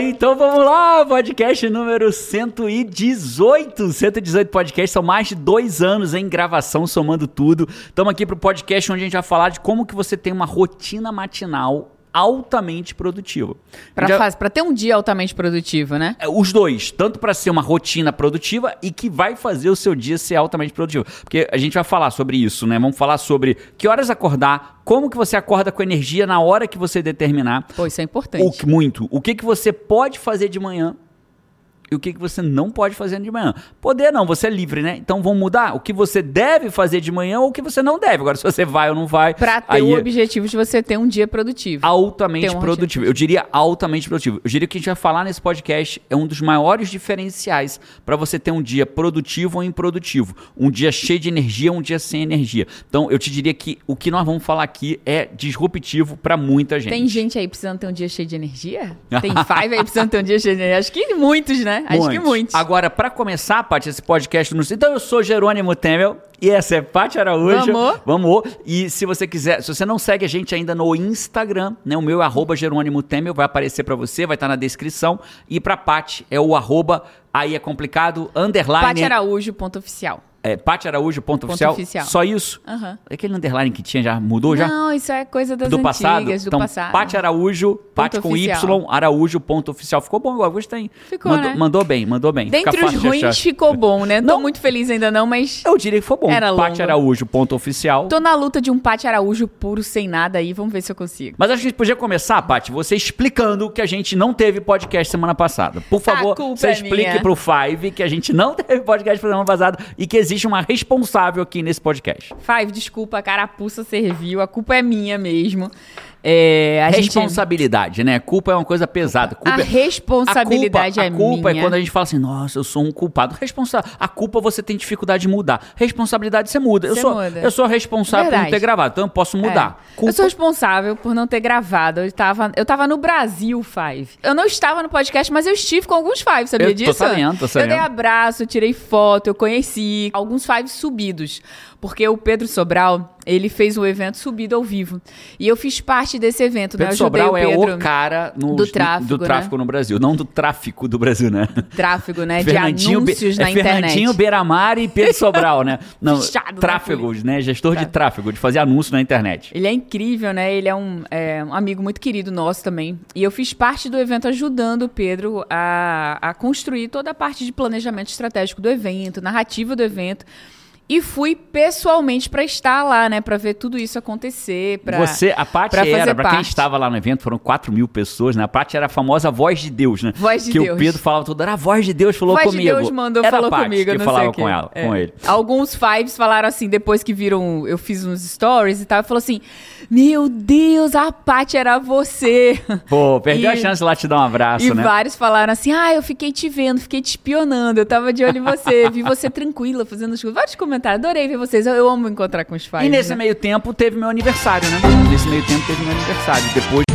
Então vamos lá, podcast número 118. 118 podcasts, são mais de dois anos em gravação, somando tudo. Estamos aqui pro podcast onde a gente vai falar de como que você tem uma rotina matinal altamente Já- faz- pra ter um dia altamente produtivo, né? É, Os dois, tanto para ser uma rotina produtiva e que vai fazer o seu dia ser altamente produtivo. Porque a gente vai falar sobre isso, né? Vamos falar sobre que horas acordar, como que você acorda com energia na hora que você determinar. Pô, isso é importante. O que, muito. O que, que você pode fazer de manhã e o que, que você não pode fazer de manhã. Poder não, você é livre, né? Então vamos mudar o que você deve fazer de manhã ou o que você não deve. Agora, se você vai ou não vai. Pra ter o é objetivo de você ter um dia produtivo. altamente um produtivo. Eu diria altamente produtivo. Eu diria que a gente vai falar nesse podcast é um dos maiores diferenciais para você ter um dia produtivo ou improdutivo. Um dia cheio de energia, um dia sem energia. Então, eu te diria que o que nós vamos falar aqui é disruptivo para muita gente. Tem gente aí precisando ter um dia cheio de energia? Tem five aí precisando ter um dia cheio de energia? Acho que muitos, né? Acho que muitos. Agora, para começar, Paty, esse podcast no Então, eu sou Jerônimo Temel e essa é Paty Araújo. Vamos. Vamos. E se você quiser, se você não segue a gente ainda no Instagram, né? O meu é arroba Jerônimo Temel, vai aparecer para você, vai estar na descrição. E para Paty é o arroba, aí é complicado, underline. Paty Araújo, ponto oficial. É, Paty Araújo, ponto, oficial. oficial. Só isso? Aham. Aquele underline que tinha já mudou já? Não, isso é coisa das do antigas, passado? do então, passado. Paty Araújo, Paty com oficial. Y, Araújo, ponto oficial. Ficou bom agora, gostei. Ficou, mandou, né? mandou bem, mandou bem. Dentre os ruins, achar. ficou bom, né? Tô Não. muito feliz ainda não, mas Eu diria que foi bom. Era longo. Araújo, ponto oficial. tô na luta de um Paty Araújo puro, sem nada aí. Vamos ver se eu consigo. Mas acho que a gente podia começar, Paty, você explicando que a gente não teve podcast semana passada. Por favor, culpa você é explique minha. pro Five que a gente não teve podcast semana passada e que existe uma responsável aqui nesse podcast. Five, desculpa, a carapuça serviu. A culpa é minha mesmo. É, a gente... Responsabilidade, né? Culpa é uma coisa pesada. Culpa A é- responsabilidade a é culpa, A culpa minha. é quando a gente fala assim, nossa, eu sou um culpado. Responsa a culpa você tem dificuldade de mudar. Responsabilidade você muda. Eu Você sou, muda. eu sou responsável por não Verdade. ter gravado, então eu posso mudar. É. Culpa- Eu sou responsável por não ter gravado. Eu tava, eu tava no Brasil, Five. Eu não estava no podcast, mas eu estive com alguns Five, sabia Eu tô disso? sabendo, tô sabendo. Eu dei abraço, eu tirei foto, eu conheci alguns Five subidos. Porque o Pedro Sobral, ele fez um evento subido ao vivo. E eu fiz parte desse evento, né? Pedro Eu ajudei Sobral o é Pedro. o cara no, do tráfico, do tráfico no Brasil, não do tráfico do Brasil, né? Tráfego, né? De Fernandinho Be- anúncios é na Fernandinho internet. Beiramar e Pedro Sobral, né? Não, Fichado na tráfegos, né? Gestor de tráfego, de fazer anúncio na internet. Ele é incrível, né? Ele é um, é um amigo muito querido nosso também. E eu fiz parte do evento ajudando o Pedro a, a construir toda a parte de planejamento estratégico do evento, narrativa do evento. E fui pessoalmente pra estar lá, né? Pra ver tudo isso acontecer. Pra, Você, a Paty fazer era, pra quem parte. estava lá no evento, foram 4 mil pessoas, né? A Paty era a famosa voz de Deus, né? Voz de que Deus. o Pedro falava tudo, era a voz de Deus falou Voz comigo. de Deus mandou, era falou a Paty comigo, que não falava sei com ela, É. com ele. Alguns Fives falaram assim, depois que viram, eu fiz uns stories e tal, falou assim: Meu Deus, a Paty era você. Pô, perdeu a E- chance de lá te dar um abraço, E né? vários falaram assim: ah, eu fiquei te vendo, fiquei te espionando, eu tava de olho em você, vi você tranquila fazendo as coisas. Vários comentários, adorei ver vocês, eu, eu amo encontrar com os pais. E nesse né? meio tempo teve meu aniversário, né? Nesse meio tempo teve meu aniversário. Depois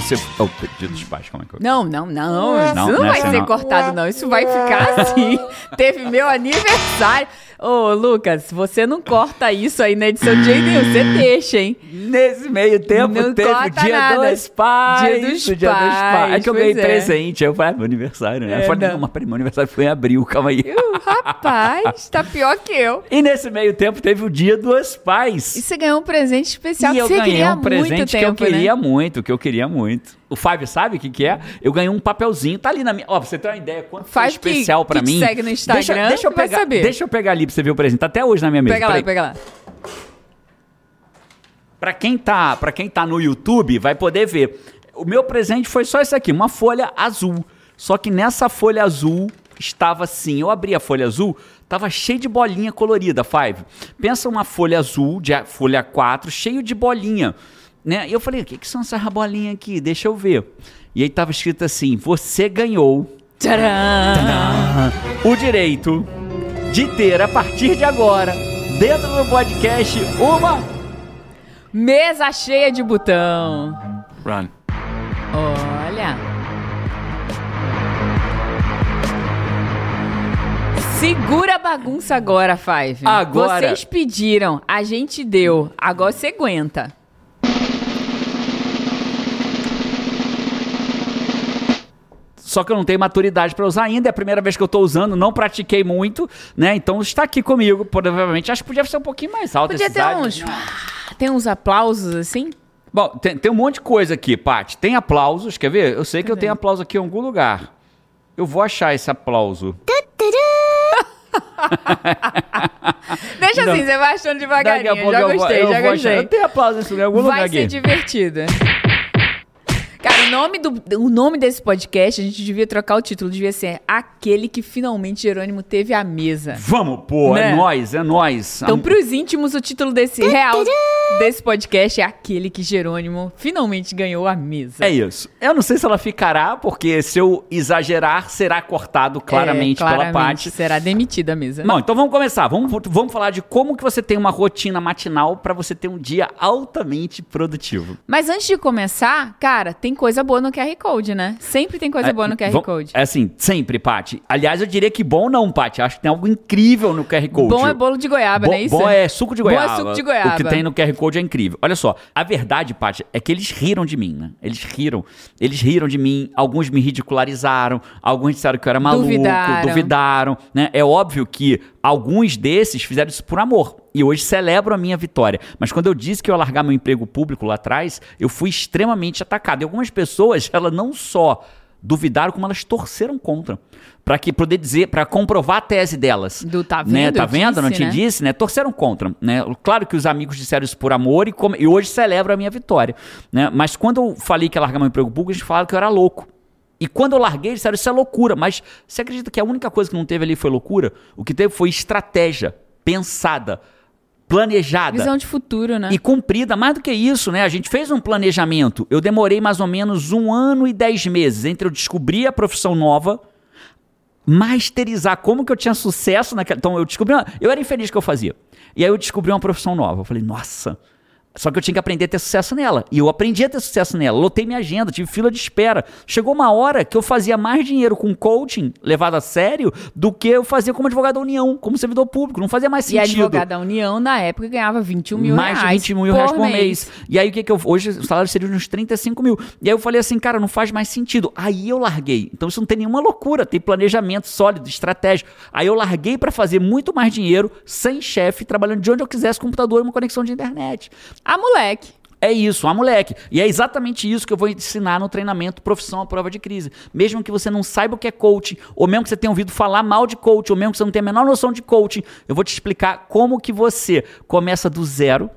você. Oh, dia dos pais, como é que eu. Não, não, não, Não, isso não, não vai ser não. cortado, não. Isso vai ficar assim. Teve meu aniversário. Ô, Lucas, você não corta isso aí na edição de jeito nenhum, você deixa, hein? Nesse meio tempo Não teve o dia nada. dos pais. Dia dos o dia dos pais, pais. É que eu ganhei é. presente. Eu falei, ah, meu aniversário, né? É, eu falei, não. não, mas peraí, meu aniversário foi em abril, calma aí. Uh, rapaz, tá pior que eu. E nesse meio tempo teve o dia dos pais. E você ganhou um presente especial e que eu você ganhei queria um presente muito que eu tempo, queria né? muito, que eu queria muito. O Five sabe o que, que é? Eu ganhei um papelzinho, tá ali na minha. Ó, pra você ter uma ideia, quanto foi Five que- especial pra que te mim. segue no Instagram, deixa, deixa eu pegar, saber. Deixa eu pegar ali pra você ver o presente. Tá até hoje na minha mesa. Pega lá, pega lá. Pra quem, tá, pra quem tá no YouTube, vai poder ver. O meu presente foi só isso aqui, uma folha azul. Só que nessa folha azul estava assim, eu abri a folha azul, tava cheio de bolinha colorida, Five. Pensa uma folha azul, de folha 4, cheio de bolinha. Né? E eu falei, o que, que são essas bolinhas aqui? Deixa eu ver. E aí tava escrito assim, você ganhou Tcharam! o direito de ter, a partir de agora, dentro do podcast, uma... Mesa cheia de botão. Run. Olha. Segura a bagunça agora, Five. Agora. Vocês pediram, a gente deu. Agora você aguenta. Só que eu não tenho maturidade para usar ainda, é a primeira vez que eu tô usando, não pratiquei muito, né? Então está aqui comigo, provavelmente. Acho que podia ser um pouquinho mais alto Podia esse ter uns. Tem uns aplausos assim? Bom, tem, tem um monte de coisa aqui, Paty. Tem aplausos, quer ver? Eu sei que eu tenho aplauso aqui em algum lugar. Eu vou achar esse aplauso. Deixa assim, você vai achando devagarinho. Já gostei, eu já achar. gostei. Eu tenho aplauso em algum lugar Vai ser aqui. Cara, o nome, do, o nome desse podcast, a gente devia trocar o título, devia ser Aquele que finalmente Jerônimo teve à mesa. Vamos, pô, Né? é nóis, é nóis. Então, pros íntimos, o título desse real desse podcast é Aquele que Jerônimo finalmente ganhou a mesa. É isso. Eu não sei se ela ficará, porque se eu exagerar, será cortado claramente, É, pela Paty. Será demitida a mesa. Não, então vamos começar. Vamos, vamos falar de como que você tem uma rotina matinal para você ter um dia altamente produtivo. Mas antes de começar, cara, tem coisa boa no QR Code, né? Sempre tem coisa boa no QR Code. É assim, sempre, Paty. Aliás, eu diria que bom não, Paty. Acho que tem algo incrível no QR Code. Bom é bolo de goiaba, Bom, não é isso? bom é suco de Bom é goiaba. suco de goiaba. O que tem no QR Code é incrível. Olha só, a verdade, Paty, é que eles riram de mim, né? Eles riram. Eles riram de mim, alguns me ridicularizaram, alguns disseram que eu era maluco, Duvidaram. duvidaram, né? É óbvio que alguns desses fizeram isso por amor. E hoje celebro a minha vitória. Mas quando eu disse que eu ia largar meu emprego público lá atrás, eu fui extremamente atacado. E algumas pessoas, elas não só duvidaram, como elas torceram contra. Pra que poder dizer, pra comprovar a tese delas. Do tá Né? vendo? Tá Eu vendo? não disse, te né? disse, né? Torceram contra, né? Claro que os amigos disseram isso por amor e, como- e hoje celebro a minha vitória, né? Mas quando eu falei que ia largar meu emprego público, eles falaram que eu era louco. E quando eu larguei, eles disseram, isso é loucura. Mas você acredita que a única coisa que não teve ali foi loucura? O que teve foi estratégia, pensada, planejada. Visão de futuro, né? E cumprida, mais do que isso, né? A gente fez um planejamento. Eu demorei mais ou menos um ano e dez meses entre eu descobrir a profissão nova, masterizar como que eu tinha sucesso naquela. Então eu descobri. Uma... Eu era infeliz que eu fazia. E aí eu descobri uma profissão nova. Eu falei, nossa. Só que eu tinha que aprender a ter sucesso nela. E eu aprendi a ter sucesso nela. Lotei minha agenda, tive fila de espera. Chegou uma hora que eu fazia mais dinheiro com coaching levado a sério do que eu fazia como advogado da União, como servidor público. Não fazia mais E sentido advogada da União, na época, ganhava 21 mil mais reais. de 20 mil reais por mês. E aí o que que eu. Hoje o salário seria de uns 35 mil. E aí eu falei assim, cara, não faz mais sentido. Aí eu larguei. Então isso não tem nenhuma loucura, tem planejamento sólido, estratégia. Aí eu larguei pra fazer muito mais dinheiro, sem chefe, trabalhando de onde eu quisesse, computador e uma conexão de internet. Ah, moleque. É isso, a moleque. E é exatamente isso que eu vou ensinar no treinamento Profissão à Prova de Crise. Mesmo que você não saiba o que é coaching, ou mesmo que você tenha ouvido falar mal de coaching, ou mesmo que você não tenha a menor noção de coaching, eu vou te explicar como que você começa do zero,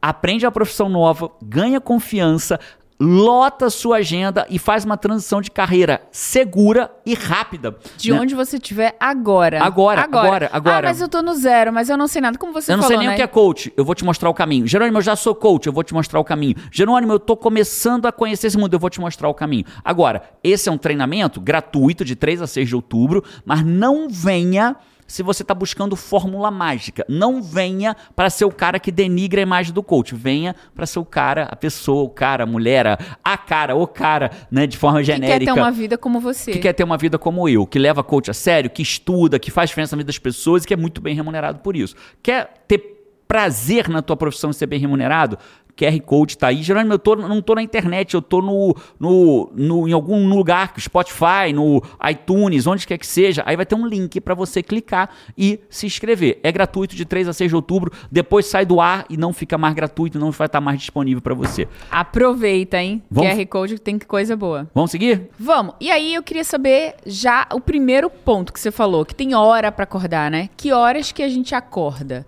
aprende a profissão nova, ganha confiança, lota a sua agenda e faz uma transição de carreira segura e rápida. De né? onde você estiver agora. Agora, agora, agora. Ah, mas eu tô no zero, mas eu não sei nada. Como você Eu não falou, sei nem né? o que é coach, eu vou te mostrar o caminho. Jerônimo, eu já sou coach, eu vou te mostrar o caminho. Jerônimo, eu tô começando a conhecer esse mundo, eu vou te mostrar o caminho. Agora, esse é um treinamento gratuito de 3 a 6 de outubro, mas não venha se você está buscando fórmula mágica. Não venha para ser o cara que denigra a imagem do coach. Venha para ser o cara, a pessoa, o cara, a mulher, a- cara, o cara, né, de forma Que quer genérica ter uma vida como você. que quer ter uma vida como eu, que leva coach a sério, que estuda, que faz diferença na vida das pessoas e que é muito bem remunerado por isso. Quer ter prazer na tua profissão e ser bem remunerado? QR Code tá aí. Geralmente eu tô, não tô na internet, eu tô no, no, no- em algum lugar, Spotify, no iTunes, onde quer que seja. Aí vai ter um link para você clicar e se inscrever. É gratuito de 3 a 6 de outubro. Depois sai do ar e não fica mais gratuito, não vai estar mais disponível para você. Aproveita, hein? Vamos- QR Code tem que coisa boa. Vamos seguir? Vamos. E aí eu queria saber já o primeiro ponto que você falou, que tem hora pra acordar, né? Que horas que a gente acorda?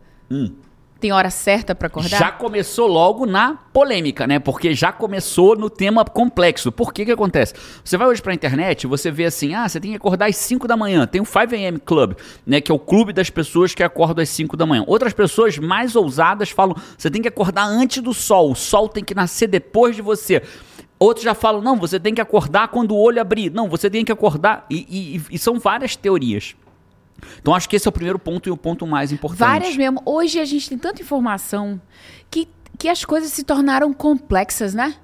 Tem hora certa pra acordar? Já começou logo na polêmica, né? Porque já começou no tema complexo. Por que que acontece? Você vai hoje pra internet, você vê assim, ah, você tem que acordar às 5 da manhã. Tem o 5am Club, né? Que é o clube das pessoas que acordam às 5 da manhã. Outras pessoas mais ousadas falam, você tem que acordar antes do sol. O sol tem que nascer depois de você. Outros já falam, não, você tem que acordar quando o olho abrir. Não, você tem que acordar. E, e- e são várias teorias. Então acho que esse é o primeiro ponto e o ponto mais importante. Várias mesmo. Hoje a gente tem tanta informação que, que as coisas se tornaram complexas, né?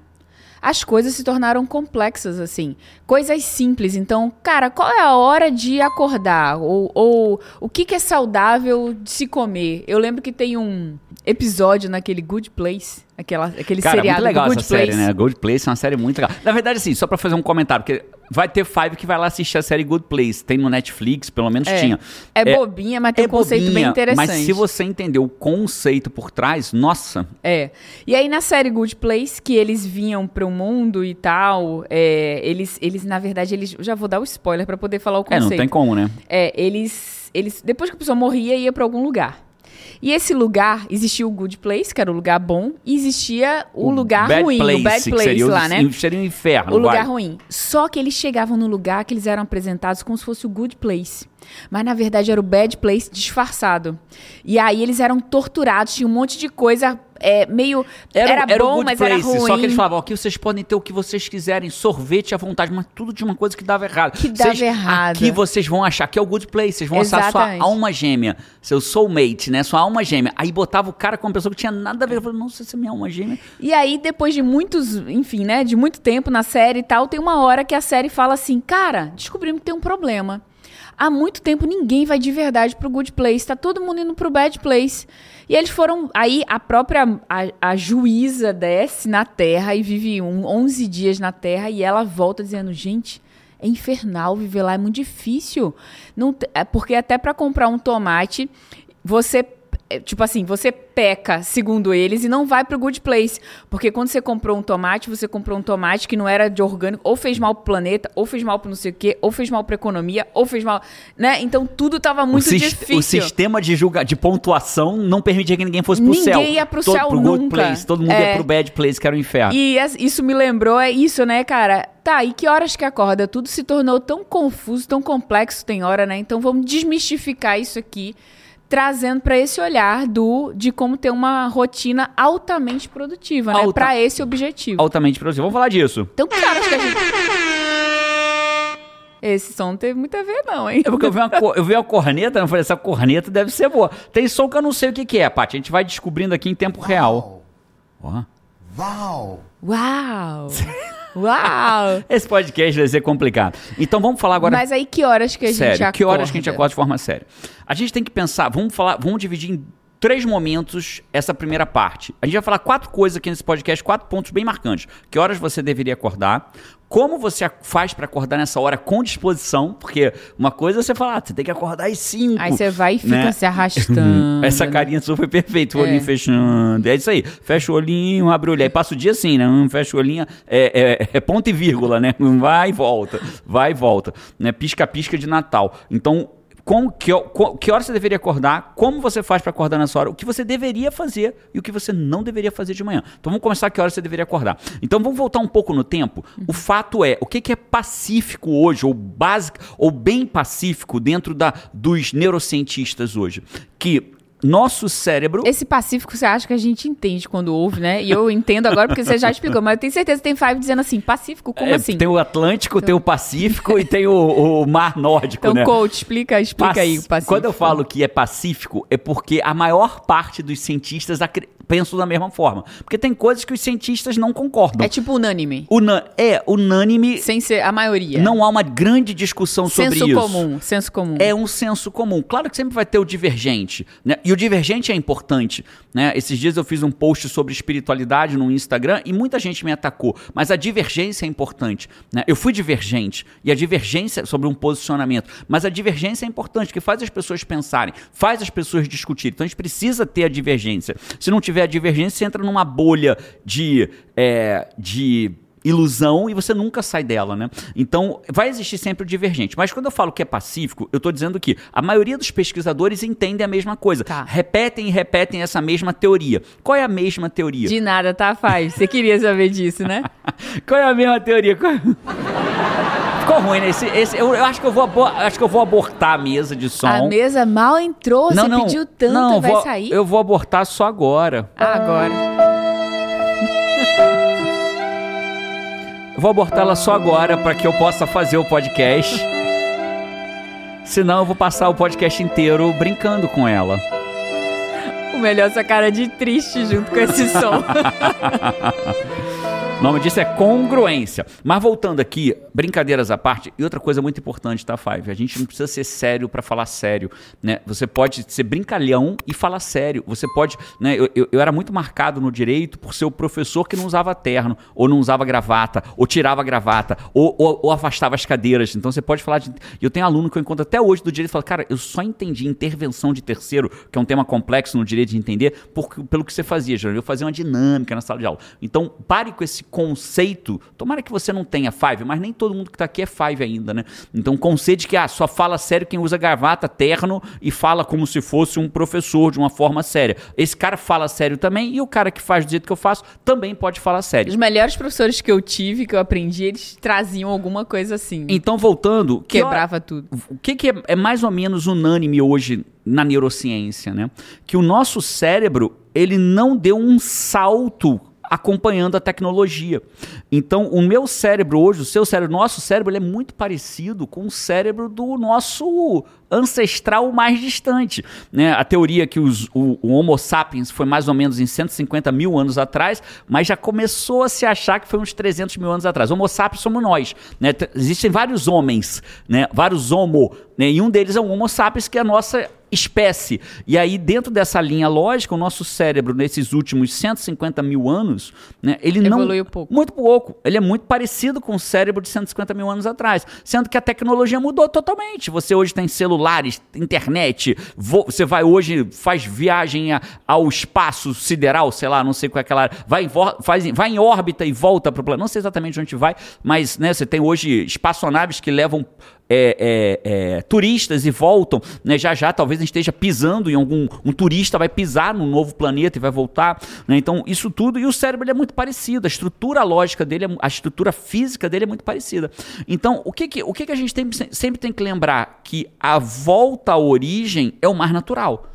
As coisas se tornaram complexas, assim. Coisas simples. Então, cara, qual é a hora de acordar? Ou, ou o que, que é saudável de se comer? Eu lembro que tem um episódio naquele Good Place, aquela, aquele Cara, seriado muito legal essa Good Place. série, né? Good Place é uma série muito legal. Na verdade, assim, só pra fazer um comentário, porque vai ter Five que vai lá assistir a série Good Place. Tem no Netflix, pelo menos É. tinha. É, bobinha, mas tem um conceito bem bobinha, interessante. Mas se você entender o conceito por trás, nossa, É. E aí na série Good Place, que eles vinham pro mundo e tal, é, eles, eles, na verdade, eles. Já vou dar o spoiler pra poder falar o é, conceito. não tem como, né? É, eles, eles. Depois que a pessoa morria, ia pra algum lugar. E esse lugar, existia o Good Place, que era o lugar bom, e existia o, lugar Bad ruim, Place, o Bad Place seria o- lá, né? Seria o inferno. O lugar vai. ruim. Só que eles chegavam no lugar que eles eram apresentados como se fosse o good place. Mas na verdade era o bad place disfarçado. E aí eles eram torturados, tinha um monte de coisa é, meio. Era, o bom, Good mas Place, era ruim. Só que eles falavam, aqui vocês podem ter o que vocês quiserem, sorvete à vontade, mas tudo de uma coisa que dava errado. Que dava Vocês- errado. Aqui vocês vão achar que é o Good Place, vocês vão achar sua Exatamente. alma gêmea, seu soulmate, né? Sua alma gêmea. Aí botava o cara com uma pessoa que tinha nada a ver. Eu falei, nossa, essa é minha alma gêmea. E aí, depois de muitos, enfim, né, de muito tempo na série e tal, tem uma hora que a série fala assim: cara, descobrimos que tem um problema. Há muito tempo ninguém vai de verdade pro good place, tá todo mundo indo pro bad place. E eles foram. Aí a própria a, a juíza desce na Terra e vive um, 11 dias na Terra e ela volta dizendo: gente. É infernal viver lá, é muito difícil. Não, é porque até para comprar um tomate, você tipo assim, você peca, segundo eles, e não vai pro good place. Porque quando você comprou um tomate, você comprou um tomate que não era de orgânico, ou fez mal pro planeta, ou fez mal pro não sei o quê, ou fez mal pra economia, ou fez mal. Né? Então tudo tava muito o, difícil. o sistema de, julga de pontuação não permitia que ninguém fosse pro Ninguém céu. ia pro todo, céu pro Good nunca. Place, todo mundo É. ia pro Bad Place, que era o inferno. E isso me lembrou, é isso, né, cara? Tá, e que horas que acorda? Tudo se tornou tão confuso, tão complexo tem hora, né? Então vamos desmistificar isso aqui, trazendo pra esse olhar do de como ter uma rotina altamente produtiva, né? Alta- Pra esse objetivo. Altamente produtivo. Vamos falar disso. Então, que horas que a gente... Esse som não teve muito a ver, não, hein? É porque eu vi, uma, eu vi uma corneta, eu falei, essa corneta deve ser boa. Tem som que eu não sei o que, que é, Paty. A gente vai descobrindo aqui em tempo real. Ó. Wow. Uau! Uau! Esse podcast vai ser complicado. Então vamos falar agora. Mas aí que horas que a gente sério, acorda? que horas que a gente acorda de forma séria? A gente tem que pensar, vamos falar, vamos dividir em três momentos essa primeira parte. A gente vai falar quatro coisas aqui nesse podcast, quatro pontos bem marcantes. Que horas você deveria acordar? Como você faz pra acordar nessa hora com disposição? Porque uma coisa é você falar, ah, você tem que acordar às cinco. Aí você vai e fica né? se arrastando. Essa carinha sua foi perfeita, o É. olhinho fechando. É isso aí. Fecha o olhinho, abre o olho. Aí passa o dia assim, né? Fecha o olhinho, é, é, é ponto e vírgula, né? Vai e volta, vai e volta. Né? Pisca-pisca de Natal. Então, com, que, ho- co- que hora você deveria acordar? Como você faz para acordar nessa hora? O que você deveria fazer e o que você não deveria fazer de manhã. Então vamos começar que hora você deveria acordar. Então vamos voltar um pouco no tempo. O fato é, o que, que é pacífico hoje, ou básico, ou bem pacífico dentro da, dos neurocientistas hoje? Que nosso cérebro. Esse pacífico você acha que a gente entende quando ouve, né? E eu entendo agora porque você já explicou, mas eu tenho certeza que tem Five dizendo assim, pacífico, como é, assim? Tem o Atlântico, tem o Pacífico e tem o, o Mar Nórdico, Então, né? coach, explica, explica aí o pacífico. Quando eu falo que é pacífico, é porque a maior parte dos cientistas acre- pensam da mesma forma. Porque tem coisas que os cientistas não concordam. É tipo unânime, Una- é unânime, sem ser a maioria. não há uma grande discussão sobre senso isso. comum, senso comum. É um senso comum. Claro que sempre vai ter o divergente, né? E o divergente é importante, né? Esses dias eu fiz um post sobre espiritualidade no Instagram e muita gente me atacou, mas a divergência é importante, né? Eu fui divergente e a divergência sobre um posicionamento, mas a divergência é importante, que faz as pessoas pensarem, faz as pessoas discutirem. Então a gente precisa ter a divergência. Se não tiver a divergência, você entra numa bolha de, é, de ilusão e você nunca sai dela, né? Então, vai existir sempre o divergente. Mas quando eu falo que é pacífico, eu estou dizendo que a maioria dos pesquisadores entendem a mesma coisa. Tá. Repetem e repetem essa mesma teoria. Qual é a mesma teoria? De nada, tá, Five? Você queria saber disso, né? Qual é a mesma teoria? Qual- Ficou ruim, né? Esse, esse- eu, eu acho que eu vou acho que eu vou abortar a mesa de som. A mesa mal entrou, você pediu tanto, não, vai vou- sair? Eu vou abortar só agora. Ah, agora. Eu vou abortar ela só agora para que eu possa fazer o podcast. Senão eu vou passar o podcast inteiro brincando com ela. O melhor é essa cara de triste junto com esse som. O nome disso é congruência. Mas voltando aqui, brincadeiras à parte, e outra coisa muito importante, tá, Five? A gente não precisa ser sério para falar sério, né? Você pode ser brincalhão e falar sério. Você pode, né? Eu, eu, eu, era muito marcado no direito por ser o professor que não usava terno, ou não usava gravata, ou tirava gravata, ou, ou, ou afastava as cadeiras. Então você pode falar de. Eu tenho aluno que eu encontro até hoje do direito e falo, cara, eu só entendi intervenção de terceiro, que é um tema complexo no direito de entender, por, pelo que você fazia, Jerônimo. Eu fazia uma dinâmica na sala de aula. Então, pare com esse conceito. Tomara que você não tenha five, mas nem todo mundo que está aqui é five ainda, né? Então, conceito de que ah, só fala sério quem usa gravata, terno e fala como se fosse um professor de uma forma séria. Esse cara fala sério também e o cara que faz do jeito que eu faço também pode falar sério. Os melhores professores que eu tive, que eu aprendi, eles traziam alguma coisa assim. Então, voltando. Quebrava que, tudo. O que, que é, é mais ou menos unânime hoje na neurociência, né? Que o nosso cérebro, ele não deu um salto acompanhando a tecnologia. Então, o meu cérebro hoje, o seu cérebro, nosso cérebro, ele é muito parecido com o cérebro do nosso ancestral mais distante. Né? A teoria que os, o, o, Homo sapiens foi mais ou menos em 150 mil anos atrás, mas já começou a se achar que foi uns 300 mil anos atrás. Homo sapiens somos nós. Né? Existem vários homens, né? vários homo, né? e um deles é o Homo sapiens, que é a nossa espécie. E aí, dentro dessa linha lógica, o nosso cérebro, nesses últimos 150 mil anos, né, ele Evoluiu não. Evoluiu pouco. Muito pouco. Ele é muito parecido com o cérebro de 150 mil anos atrás. Sendo que a tecnologia mudou totalmente. Você hoje tem celulares, internet, vo... você vai hoje, faz viagem a... ao espaço sideral, sei lá, não sei qual é aquela. Vai em, faz... vai em órbita e volta para o planeta. Não sei exatamente onde vai, mas né, você tem hoje espaçonaves que levam é, é, é, turistas e voltam, né? Já já talvez a gente esteja pisando em algum. Um turista vai pisar num novo planeta e vai voltar. Né? Então, isso tudo. E o cérebro é muito parecido. A estrutura lógica dele, a estrutura física dele é muito parecida. Então, o que, que, o que, que a gente tem, sempre tem que lembrar? Que a volta à origem é o mais natural.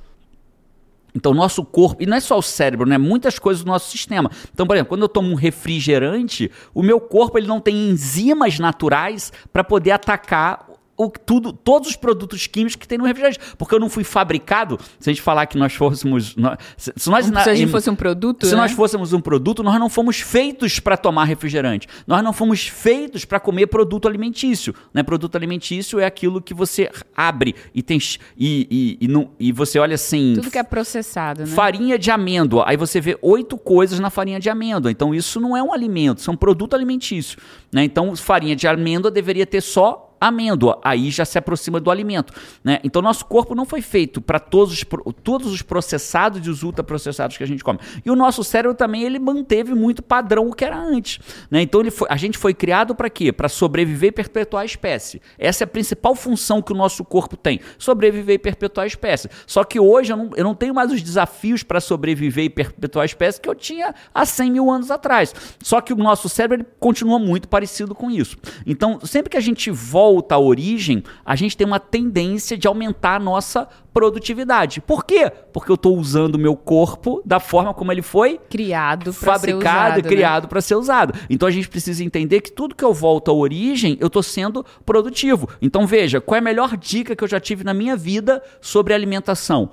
Então, nosso corpo, e não é só o cérebro, né? Muitas coisas do nosso sistema. Então, por exemplo, quando eu tomo um refrigerante, o meu corpo ele não tem enzimas naturais para poder atacar o, tudo, todos os produtos químicos que tem no refrigerante. Porque eu não fui fabricado. Se a gente falar que nós fôssemos. Nós, se, nós, se a gente fosse um produto. Se né? nós fôssemos um produto, nós não fomos feitos para tomar refrigerante. Nós não fomos feitos para comer produto alimentício. Né? Produto alimentício é aquilo que você abre e tem. E, e, e, não, e você olha assim. Tudo que é processado, né? Farinha de amêndoa. Aí você vê oito coisas na farinha de amêndoa. Então isso não é um alimento, isso é um produto alimentício. Né? Então, farinha de amêndoa deveria ter só amêndoa, aí já se aproxima do alimento. Né? Então, nosso corpo não foi feito para todos os, todos os processados e os ultraprocessados que a gente come. E o nosso cérebro também ele manteve muito padrão o que era antes. Né? Então, ele foi, a gente foi criado para quê? Para sobreviver e perpetuar a espécie. Essa é a principal função que o nosso corpo tem: sobreviver e perpetuar a espécie. Só que hoje eu não, eu não tenho mais os desafios para sobreviver e perpetuar a espécie que eu tinha há 100 mil anos atrás. Só que o nosso cérebro ele continua muito parecido com isso. Então, sempre que a gente volta volta à origem, a gente tem uma tendência de aumentar a nossa produtividade. Por quê? Porque eu estou usando o meu corpo da forma como ele foi criado, fabricado e né? criado né? para ser usado. Então a gente precisa entender que tudo que eu volto à origem, eu estou sendo produtivo. Então veja, qual é a melhor dica que eu já tive na minha vida sobre alimentação?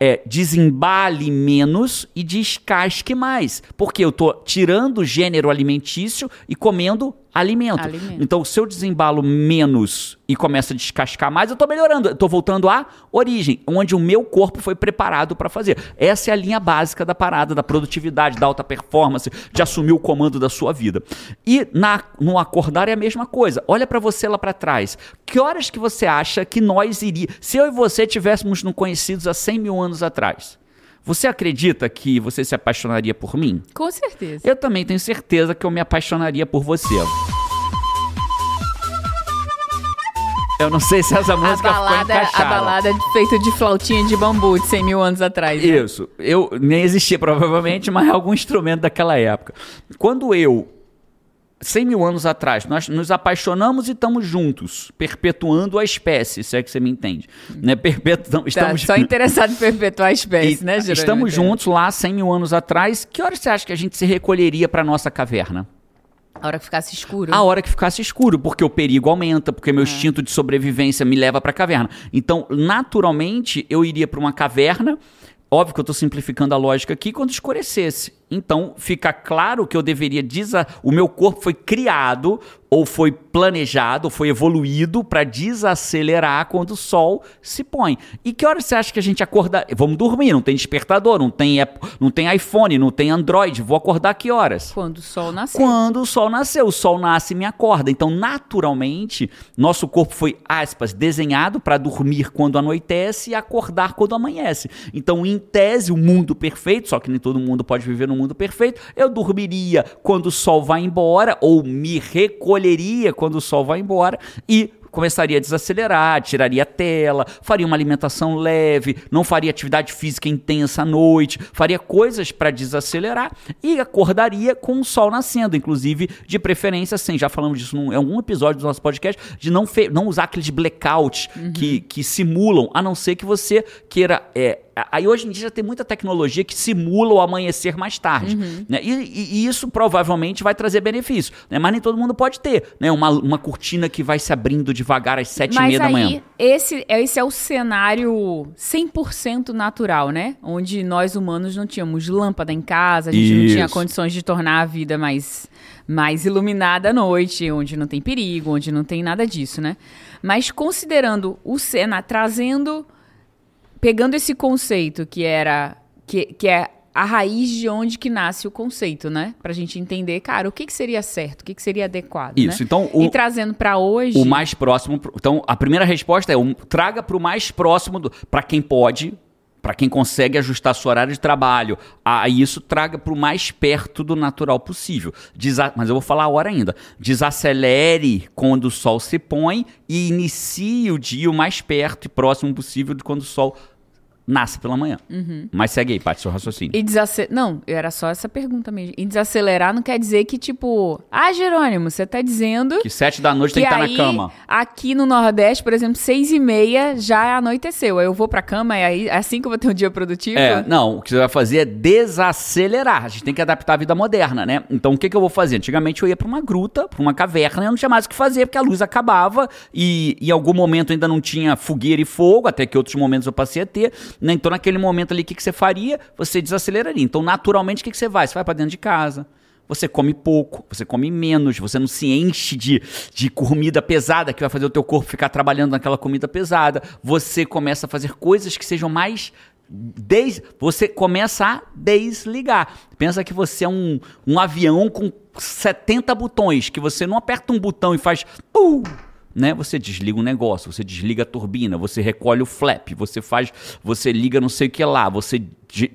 é desembale menos e descasque mais. Porque eu estou tirando o gênero alimentício e comendo alimento. alimento. Então, se eu desembalo menos e começa a descascar mais, eu estou melhorando. Eu estou voltando à origem, onde o meu corpo foi preparado para fazer. Essa é a linha básica da parada, da produtividade, da alta performance, de assumir o comando da sua vida. E na, no acordar é a mesma coisa. Olha para você lá para trás. Que horas que você acha que nós iríamos... Se eu e você tivéssemos nos conhecidos há 100 mil anos atrás, você acredita que você se apaixonaria por mim? Com certeza. Eu também tenho certeza que eu me apaixonaria por você. Eu não sei se essa música a balada, ficou encaixada. A balada feita de flautinha de bambu de 100 mil anos atrás. Né? Isso. Eu nem existia provavelmente, mas é algum instrumento daquela época. Quando eu 100 mil anos atrás, nós nos apaixonamos e estamos juntos, perpetuando a espécie, se é que você me entende. Né? Perpetu... Tá, estamos... Tá, só interessado em perpetuar a espécie, e, né, Jerônimo? Estamos juntos lá 100 mil anos atrás. Que hora você acha que a gente se recolheria para nossa caverna? A hora que ficasse escuro. A hora que ficasse escuro, porque o perigo aumenta, porque meu é. instinto de sobrevivência me leva para a caverna. Então, naturalmente, eu iria para uma caverna. Óbvio que eu estou simplificando a lógica aqui quando escurecesse Então fica claro que eu deveria desa o meu corpo foi criado ou foi planejado, ou foi evoluído para desacelerar quando o sol se põe. E que hora você acha que a gente acorda? Vamos dormir, não tem despertador, não tem, não tem iPhone, não tem Android. Vou acordar que horas? Quando o sol nasceu. Quando o sol nasceu. O sol nasce e me acorda. Então, naturalmente, nosso corpo foi, aspas, desenhado para dormir quando anoitece e acordar quando amanhece. Então, em tese, o mundo perfeito, só que nem todo mundo pode viver no mundo perfeito, eu dormiria quando o sol vai embora ou me recolheria quando o sol vai embora e começaria a desacelerar, tiraria a tela, faria uma alimentação leve, não faria atividade física intensa à noite, faria coisas para desacelerar e acordaria com o sol nascendo, inclusive de preferência, assim, já falamos disso em algum episódio do nosso podcast, de não, não usar aqueles blackouts uhum. que, que simulam, a não ser que você queira é, Aí hoje em dia já tem muita tecnologia que simula o amanhecer mais tarde. Uhum. Né? E, e, isso provavelmente vai trazer benefício. Né? Mas nem todo mundo pode ter. Né? Uma, uma cortina que vai se abrindo devagar às sete Mas e meia aí, da manhã. Esse, esse é o cenário 100% natural, né? Onde nós humanos não tínhamos lâmpada em casa, a gente isso. não tinha condições de tornar a vida mais, mais iluminada à noite, onde não tem perigo, onde não tem nada disso, né? Mas considerando o cenário, trazendo pegando esse conceito que era que, que é a raiz de onde que nasce o conceito, né? Pra gente entender, cara, o que, que seria certo, o que, que seria adequado. Isso, né? então. O, e trazendo para hoje. O mais próximo. Então, a primeira resposta é: um, traga para o mais próximo, para quem pode, para quem consegue ajustar seu horário de trabalho, a isso traga para o mais perto do natural possível. Desa mas eu vou falar a hora ainda. Desacelere quando o sol se põe e inicie o dia o mais perto e próximo possível de quando o sol nasce pela manhã. Uhum. Mas segue aí, parte seu raciocínio. E desacelerar. Não, era só essa pergunta mesmo. E desacelerar não quer dizer que, tipo, ah, Jerônimo, você tá dizendo. Que sete da noite que tem que estar tá na cama. Aqui no Nordeste, por exemplo, seis e meia já anoiteceu. Aí eu vou pra cama, é aí, é assim que eu vou ter um dia produtivo? É, não, o que você vai fazer é desacelerar. A gente tem que adaptar a vida moderna, né? Então o que, que eu vou fazer? Antigamente eu ia pra uma gruta, pra uma caverna, e eu não tinha mais o que fazer, porque a luz acabava e em algum momento ainda não tinha fogueira e fogo, até que outros momentos eu passei a ter. Né? Então, naquele momento ali, o que, que você faria? Você desaceleraria. Então, naturalmente, o que, que você vai? Você vai para dentro de casa. Você come pouco, você come menos, você não se enche de, de comida pesada que vai fazer o teu corpo ficar trabalhando naquela comida pesada. Você começa a fazer coisas que sejam mais Des, você começa a desligar. Pensa que você é um, um avião com 70 botões, que você não aperta um botão e faz. Né? Você desliga um negócio, você desliga a turbina, você recolhe o flap, você faz, você liga não sei o que lá, você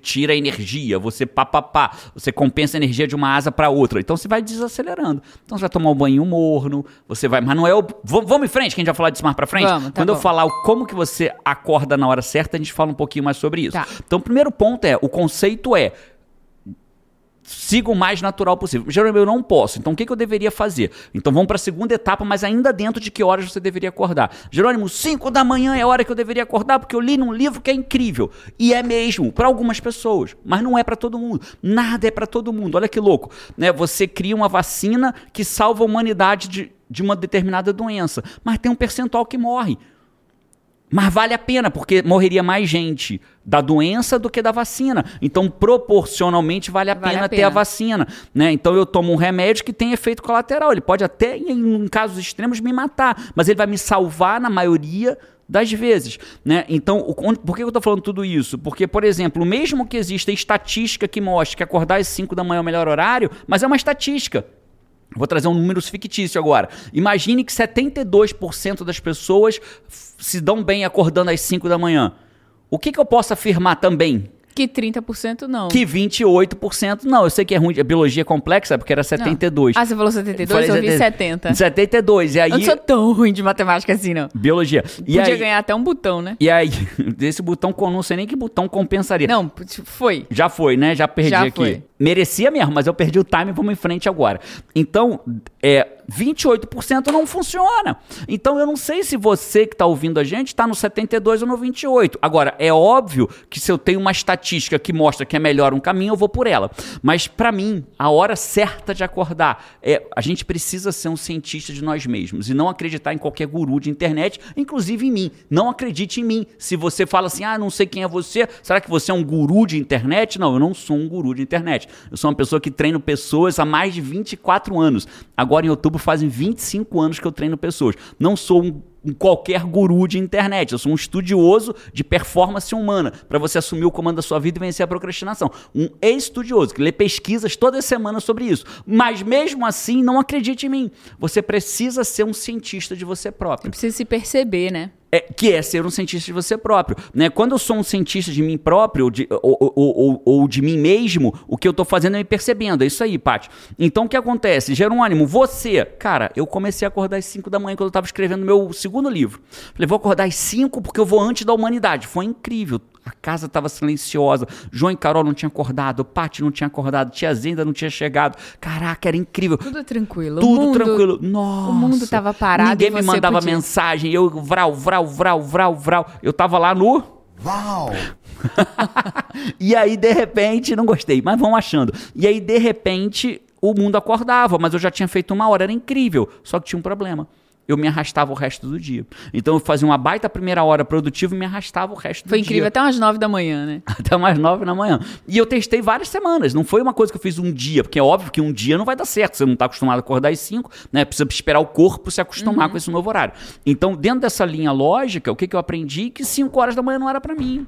tira a energia, você papapá, você compensa a energia de uma asa para outra. Então você vai desacelerando. Então você vai tomar um banho morno, você vai, mas não é o vamos em frente, que a gente vai falar disso mais para frente. Vamos, tá Quando bom. eu falar como que você acorda na hora certa, a gente fala um pouquinho mais sobre isso. Tá. Então o primeiro ponto é, o conceito é siga o mais natural possível. Geralmente eu não posso, então o que, que eu deveria fazer? Então vamos para a segunda etapa, mas ainda dentro de que horas você deveria acordar. Jerônimo, 5 da manhã é a hora que eu deveria acordar, porque eu li num livro que é incrível. E é mesmo, para algumas pessoas, mas não é para todo mundo. Nada é para todo mundo. Olha que louco. Né? Você cria uma vacina que salva a humanidade de, de uma determinada doença, mas tem um percentual que morre. Mas vale a pena, porque morreria mais gente da doença do que da vacina. Então, proporcionalmente, vale a, vale pena, a pena, ter a vacina. Né? Então, eu tomo um remédio que tem efeito colateral. Ele pode até, em, casos extremos, me matar, mas ele vai me salvar na maioria das vezes. Né? Então, o, por que eu estou falando tudo isso? Porque, por exemplo, mesmo que exista estatística que mostre que acordar às 5 da manhã é o melhor horário, mas é uma estatística. Vou trazer um número fictício agora. Imagine que 72% das pessoas se dão bem acordando às 5 da manhã. O que, que eu posso afirmar também? Que 30% não. Que 28% não. Eu sei que é ruim, a biologia é complexa, porque era 72. Não. Ah, você falou 72? Eu, eu ouvi 70. 72. E aí... Eu não sou tão ruim de matemática assim, não. Biologia. E Podia aí... ganhar até um botão, né? E aí, esse botão, não sei nem que botão compensaria. Não, foi. Já foi, né? Já perdi Já aqui. Foi. Merecia mesmo, mas eu perdi o time, vamos em frente agora. Então, é, 28% não funciona. Então eu não sei se você que está ouvindo a gente está no 72 ou no 28. Agora, é óbvio que se eu tenho uma estatística que mostra que é melhor um caminho, eu vou por ela. Mas para mim, a hora certa de acordar é a gente precisa ser um cientista de nós mesmos e não acreditar em qualquer guru de internet, inclusive em mim. Não acredite em mim. Se você fala assim: "Ah, não sei quem é você, será que você é um guru de internet?" Não, eu não sou um guru de internet. Eu sou uma pessoa que treino pessoas há mais de 24 anos. Agora em outubro fazem 25 anos que eu treino pessoas. Não sou um qualquer guru de internet. Eu sou um estudioso de performance humana para você assumir o comando da sua vida e vencer a procrastinação. Um estudioso que lê pesquisas toda semana sobre isso. Mas mesmo assim, não acredite em mim. Você precisa ser um cientista de você próprio. Você precisa se perceber, né? É, que é ser um cientista de você próprio. Né? Quando eu sou um cientista de mim próprio ou de, ou, ou, ou, de mim mesmo, o que eu estou fazendo é me percebendo. É isso aí, Paty. Então o que acontece? Jerônimo, você, cara, eu comecei a acordar às 5 da manhã quando eu estava escrevendo meu segundo livro. Falei, vou acordar às 5 porque eu vou antes da humanidade. Foi incrível. A casa estava silenciosa. João e Carol não tinham acordado. Paty não tinha acordado. Tia Zenda não tinha chegado. Caraca, era incrível. Tudo tranquilo. Tudo mundo, tranquilo. Nossa. O mundo estava parado. Ninguém me mandava podia... mensagem. Eu, vral, vral, vral, vral, vral. Eu tava lá no. Uau! e aí, de repente, não gostei, mas vão achando. E aí, de repente, o mundo acordava, mas eu já tinha feito uma hora, era incrível. Só que tinha um problema eu me arrastava o resto do dia. Então eu fazia uma baita primeira hora produtiva e me arrastava o resto foi do dia. Foi incrível, até umas nove da manhã, né? Até umas nove da manhã. E eu testei várias semanas, não foi uma coisa que eu fiz um dia, porque é óbvio que um dia não vai dar certo, você não está acostumado a acordar às cinco, né? Precisa esperar o corpo se acostumar uhum. com esse novo horário. Então, dentro dessa linha lógica, o que, que eu aprendi? Que cinco horas da manhã não era para mim.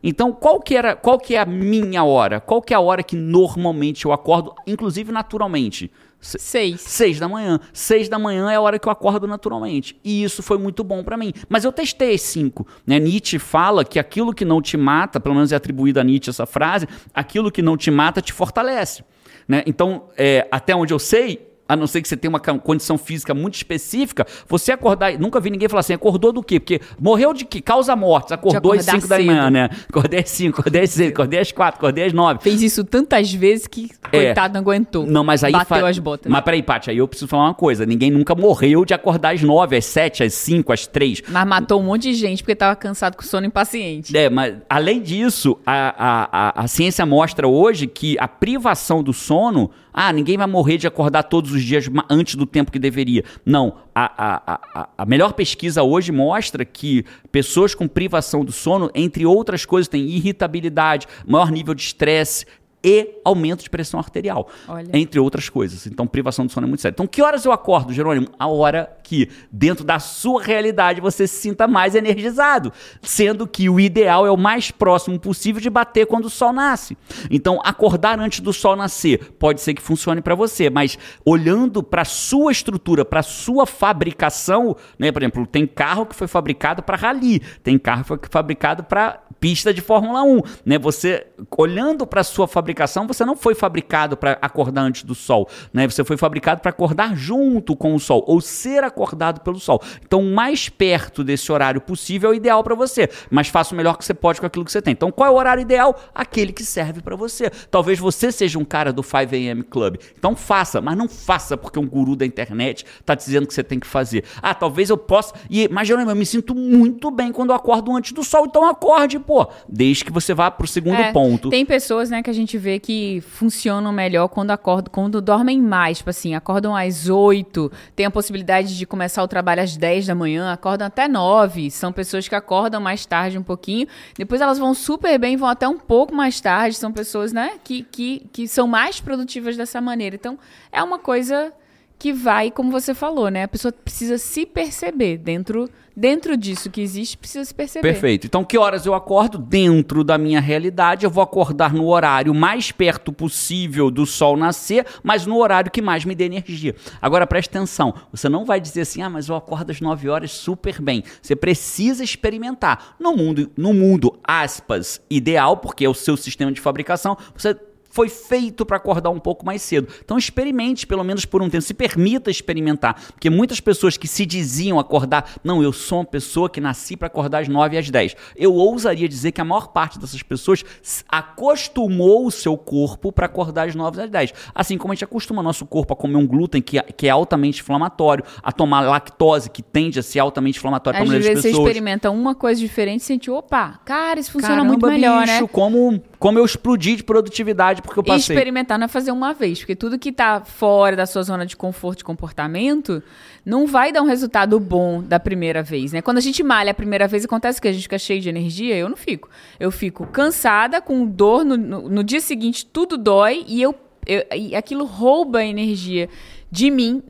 Então, qual que, era, qual que é a minha hora? Qual que é a hora que normalmente eu acordo, inclusive naturalmente? Seis. Seis da manhã. Seis da manhã é a hora que eu acordo naturalmente. E isso foi muito bom para mim. Mas eu testei cinco. Né? Nietzsche fala que aquilo que não te mata, pelo menos é atribuído a Nietzsche essa frase, aquilo que não te mata te fortalece. Né? Então, é, até onde eu sei, a não ser que você tenha uma condição física muito específica, você acordar. Nunca vi ninguém falar assim, acordou do quê? Porque morreu de que? Causa mortes. Acordou às 5 da manhã, né? Acordei às 5, acordei às 6, acordei às 4, acordei às 9. Fez isso tantas vezes que, é. coitado, não aguentou. Não, mas aí. Bateu fa... as botas. Mas peraí, Paty, aí eu preciso falar uma coisa. Ninguém nunca morreu de acordar às 9, às 7, às 5, às 3. Mas matou um monte de gente porque tava cansado com sono impaciente. É, mas além disso, a, a, a, a ciência mostra hoje que a privação do sono ah, ninguém vai morrer de acordar todos os dias antes do tempo que deveria. Não. A, a, a, a melhor pesquisa hoje mostra que pessoas com privação do sono, entre outras coisas, têm irritabilidade, maior nível de estresse, e aumento de pressão arterial, Olha. entre outras coisas. Então, privação do sono é muito sério. Então, que horas eu acordo, Jerônimo? A hora que, dentro da sua realidade, você se sinta mais energizado, sendo que o ideal é o mais próximo possível de bater quando o sol nasce. Então, acordar antes do sol nascer pode ser que funcione para você, mas olhando para sua estrutura, para sua fabricação, né? Por exemplo, tem carro que foi fabricado para rally, tem carro que foi fabricado para pista de Fórmula 1, né? Você olhando para sua fabricação, você não foi fabricado para acordar antes do sol, né? Você foi fabricado para acordar junto com o sol ou ser acordado pelo sol. Então, mais perto desse horário possível é o ideal para você, mas faça o melhor que você pode com aquilo que você tem. Então, qual é o horário ideal? Aquele que serve para você. Talvez você seja um cara do 5 AM Club. Então, faça, mas não faça porque um guru da internet está dizendo que você tem que fazer. Ah, talvez eu possa. E, mas, Jerônimo, eu me sinto muito bem quando eu acordo antes do sol, então acorde, pô, desde que você vá pro segundo é, ponto. Tem pessoas, né, que a gente vê que funcionam melhor quando acordam, quando dormem mais, tipo assim, acordam às 8, tem a possibilidade de começar o trabalho às 10 da manhã, acordam até 9. São pessoas que acordam mais tarde um pouquinho, depois elas vão super bem, vão até um pouco mais tarde, são pessoas, né, que, que, que são mais produtivas dessa maneira. Então, é uma coisa que vai, como você falou, né? A pessoa precisa se perceber dentro dentro disso que existe, precisa se perceber. Perfeito. Então, que horas eu acordo? Dentro da minha realidade, eu vou acordar no horário mais perto possível do sol nascer, mas no horário que mais me dê energia. Agora, preste atenção. Você não vai dizer assim, ah, mas eu acordo às 9 horas super bem. Você precisa experimentar. No mundo, no mundo, aspas, ideal, porque é o seu sistema de fabricação, você foi feito para acordar um pouco mais cedo. Então experimente pelo menos por um tempo, se permita experimentar, porque muitas pessoas que se diziam acordar, não, eu sou uma pessoa que nasci para acordar às 9 e às 10. Eu ousaria dizer que a maior parte dessas pessoas acostumou o seu corpo para acordar às 9 e às 10. Assim como a gente acostuma nosso corpo a comer um glúten que, que é altamente inflamatório, a tomar lactose que tende a ser altamente inflamatório para muitas pessoas. Às vezes você experimenta uma coisa diferente e sente, opa, cara, isso funciona Caramba, muito melhor, bicho, né? como como eu explodi de produtividade porque eu E passei. experimentar não é fazer uma vez, porque tudo que tá fora da sua zona de conforto e comportamento não vai dar um resultado bom da primeira vez, né? Quando a gente malha a primeira vez, acontece que a gente fica cheio de energia, eu não fico. Eu fico cansada, com dor, no, no, no dia seguinte tudo dói e eu, eu- e aquilo rouba a energia de mim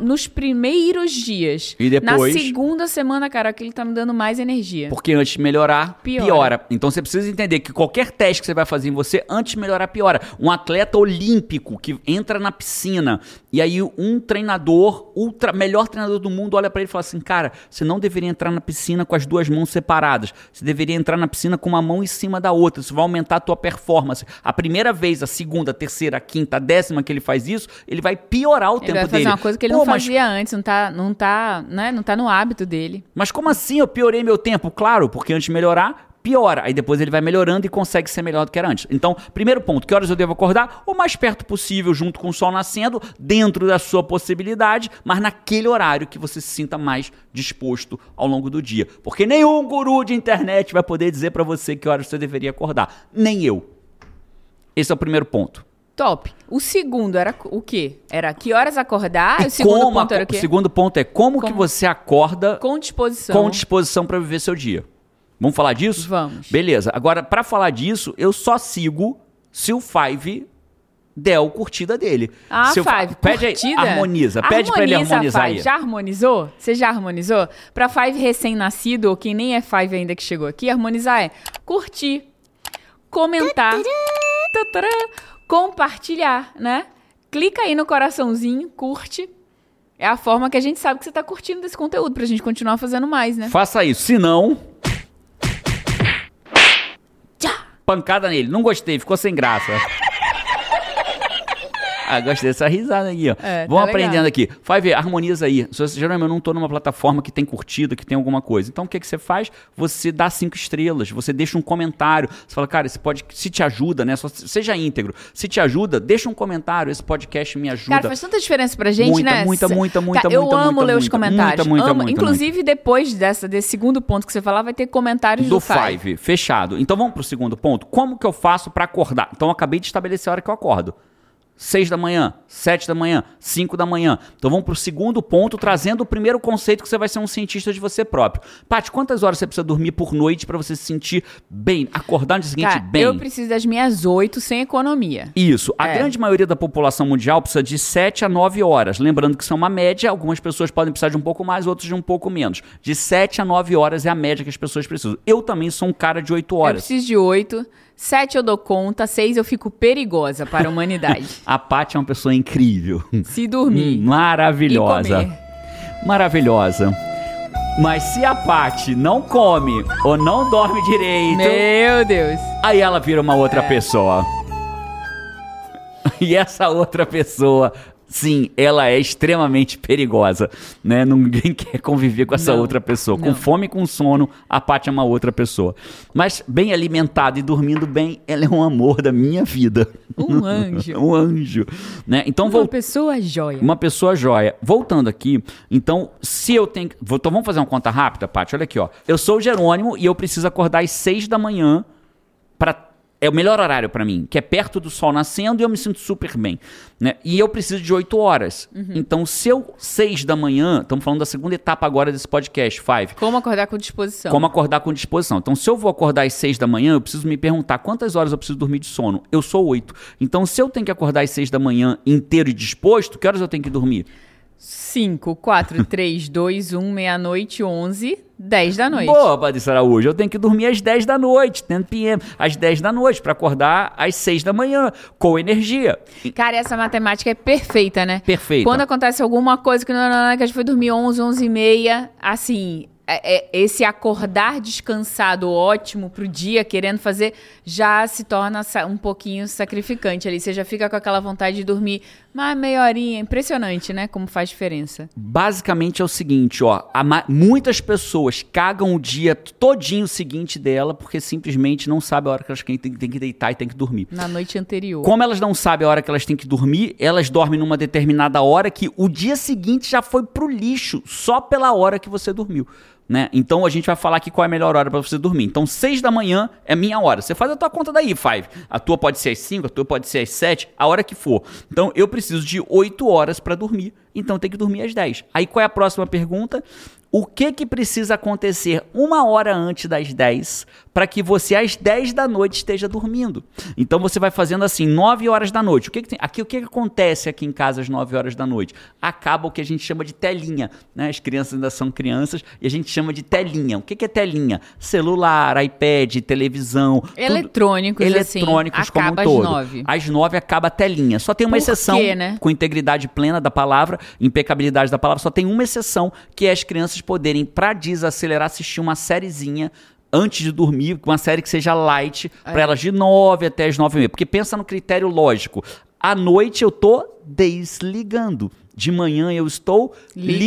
nos primeiros dias. E depois? Na segunda semana, cara, aquilo tá me dando mais energia. Porque antes de melhorar, piora. Piora. Então você precisa entender que qualquer teste que você vai fazer em você, antes de melhorar, piora. Um atleta olímpico que entra na piscina e aí um treinador, ultra, melhor treinador do mundo, olha pra ele e fala assim: cara, você não deveria entrar na piscina com as duas mãos separadas. Você deveria entrar na piscina com uma mão em cima da outra. Isso vai aumentar a tua performance. A primeira vez, a segunda, a terceira, a quinta, a décima que ele faz isso, ele vai piorar o Ele tempo vai fazer dele. uma coisa que ele Pô, não mas fazia antes, não tá, não tá, né? Não tá no hábito dele. Mas como assim eu piorei meu tempo? Claro, porque antes de melhorar, piora. Aí depois ele vai melhorando e consegue ser melhor do que era antes. Então, primeiro ponto, que horas eu devo acordar? O mais perto possível, junto com o sol nascendo, dentro da sua possibilidade, mas naquele horário que você se sinta mais disposto ao longo do dia. Porque nenhum guru de internet vai poder dizer pra você que horas você deveria acordar. Nem eu. Esse é o primeiro ponto. Top. O segundo era o quê? Era que horas acordar? o segundo Como ponto era o quê? o segundo ponto é como, que Como? você acorda Com disposição. com disposição para viver seu dia. Vamos falar disso? Vamos. Beleza. Agora, para falar disso, eu só sigo se o Five der o curtida dele. Ah, se o Five, pede aí, curtida? harmoniza. Pede para ele Harmoniza, harmonizar Five. aí. Já harmonizou? Você já harmonizou? Pra Five recém-nascido, ou quem nem é Five ainda que chegou aqui, harmonizar é curtir, comentar, tatarã, compartilhar, né? Clica aí no coraçãozinho, curte. É a forma que a gente sabe que você tá curtindo desse conteúdo, pra gente continuar fazendo mais, né? Faça isso. Se não... Pancada nele. Não gostei, ficou sem graça. Ah, gostei dessa risada aí, ó. É, tá Vamos legal. aprendendo aqui. Five, harmoniza aí. Se você, geralmente eu não tô numa plataforma que tem curtida, que tem alguma coisa. Então o que, que você faz? Você dá cinco estrelas, você deixa um comentário. Você fala, cara, esse pode, se te ajuda, né? Só- seja íntegro. Se te ajuda, deixa um comentário. Esse podcast me ajuda. Cara, faz tanta diferença pra gente, Muita, né? muita, Se- muita, muita, Cara, Eu muita, amo muita, ler os muita, comentários. muita, muita, muita, Inclusive, depois dessa, desse segundo ponto que você falar, vai ter comentários do, do Five. fechado. Então vamos pro segundo ponto. Como que eu faço pra acordar? Então eu acabei de estabelecer a hora que eu acordo. 6 da manhã, 7 da manhã, 5 da manhã. Então vamos pro segundo ponto, trazendo o primeiro conceito que você vai ser um cientista de você próprio. Paty, quantas horas você precisa dormir por noite pra você se sentir bem, acordar no dia seguinte Cara, bem? eu preciso das minhas oito sem economia. Isso. A É. grande maioria da população mundial precisa de 7 a 9 horas. Lembrando que isso é uma média, algumas pessoas podem precisar de um pouco mais, outros de um pouco menos. De 7 a 9 horas é a média que as pessoas precisam. Eu também sou um cara de 8 Eu horas. preciso de oito. Sete eu dou conta. Seis eu fico perigosa para a humanidade. A Paty é uma pessoa incrível. Se dormir. Hum, Maravilhosa. Maravilhosa. Mas se a Paty não come ou não dorme direito, Meu Deus. aí ela vira uma É. outra pessoa. E essa outra pessoa, sim, ela é extremamente perigosa, né? Ninguém quer conviver com essa Não, outra pessoa. Com não. fome e com sono, a Paty é uma outra pessoa. Mas bem alimentada e dormindo bem, ela é um amor da minha vida. Um anjo. um anjo, né? Então Uma vou pessoa joia. uma pessoa joia. Voltando aqui, então, se eu tenho. Então vamos fazer uma conta rápida, Paty? Olha aqui, ó. Eu sou o Jerônimo e eu preciso acordar às 6 da manhã para É o melhor horário pra mim, que é perto do sol nascendo e eu me sinto super bem. Né? E eu preciso de 8 horas. Então, se eu, 6 da manhã, estamos falando da segunda etapa agora desse podcast, Five. Como acordar com disposição. Como acordar com disposição. Então, se eu vou acordar às 6 da manhã, eu preciso me perguntar quantas horas eu preciso dormir de sono. Eu sou 8. Então, se eu tenho que acordar às 6 da manhã inteiro e disposto, que horas eu tenho que dormir? 5, 4, 3, 2, 1, meia-noite, 11, 10 da noite. Boa, Patrícia Araújo, eu tenho que dormir às 10 da noite, 10 p.m., às 10 da noite, para acordar às 6 da manhã, com energia. Cara, essa matemática é perfeita, né? Perfeita. Quando acontece alguma coisa que, não, não, não, que a gente foi dormir 11, 11 e meia, assim, é- é- esse acordar descansado ótimo pro dia, querendo fazer, já se torna um pouquinho sacrificante ali. Você já fica com aquela vontade de dormir mais meia horinha. Impressionante, né? Como faz diferença. Basicamente é o seguinte, ó, muitas pessoas cagam o dia todinho seguinte dela porque simplesmente não sabem a hora que elas têm, têm que deitar e têm que dormir. Na noite anterior. Como elas não sabem a hora que elas têm que dormir, elas dormem numa determinada hora que o dia seguinte já foi pro lixo, só pela hora que você dormiu. Né? Então a gente vai falar aqui qual é a melhor hora para você dormir. Então 6 da manhã é minha hora. Você faz a tua conta daí, Five. A tua pode ser às 5, a tua pode ser às 7, a hora que for. Então eu preciso de 8 horas para dormir. Então tem que dormir às 10. Aí qual é a próxima pergunta? O que que precisa acontecer uma hora antes das 10 para que você às 10 da noite esteja dormindo? Então você vai fazendo assim, 9 horas da noite. O que, que tem? Aqui o que, que acontece aqui em casa às 9 horas da noite? Acaba o que a gente chama de telinha, né? As crianças ainda são crianças e a gente chama de telinha. O que, que é telinha? Celular, iPad, televisão, eletrônicos, tudo, eletrônicos assim, como um acaba todo. às 9. Às 9 acaba a telinha. Só tem uma Por exceção quê, né? com integridade plena da palavra, impecabilidade da palavra, só tem uma exceção que é as crianças poderem, para desacelerar, assistir uma sériezinha antes de dormir, uma série que seja light, para elas de 9 até as 9 e meia. Porque pensa no critério lógico. À noite eu tô desligando. De manhã eu estou Ligando.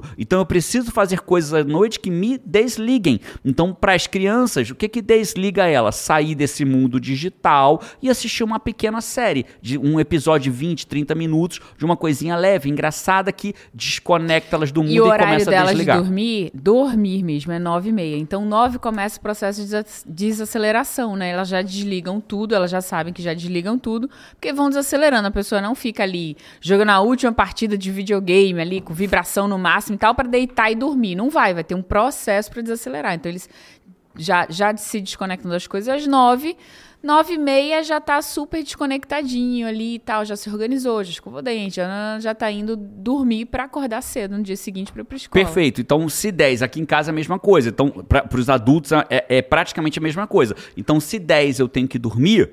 ligando. Então eu preciso fazer coisas à noite que me desliguem. Então, para as crianças, o que que desliga ela? Sair desse mundo digital e assistir uma pequena série, de um episódio de 20, 30 minutos, de uma coisinha leve, engraçada, que desconecta elas do mundo E e, começa a delas de desligar. dormir, dormir mesmo, é nove e meia. Então, nove começa o processo de desa- desaceleração, né? Elas já desligam tudo, elas já sabem que já desligam tudo, porque vão desacelerando. A pessoa não fica ali jogando a última partida de videogame ali, com vibração no máximo e tal, para deitar e dormir. Não vai, vai ter um processo para desacelerar. Então, eles já, já se desconectam das coisas às nove. Nove e meia já tá super desconectadinho ali e tal, já se organizou, já escovou o dente, já, já tá indo dormir para acordar cedo no dia seguinte para ir pra escola. Perfeito. Então, se 10, aqui em casa é a mesma coisa. Então, para os adultos é, é praticamente a mesma coisa. Então, se 10 eu tenho que dormir,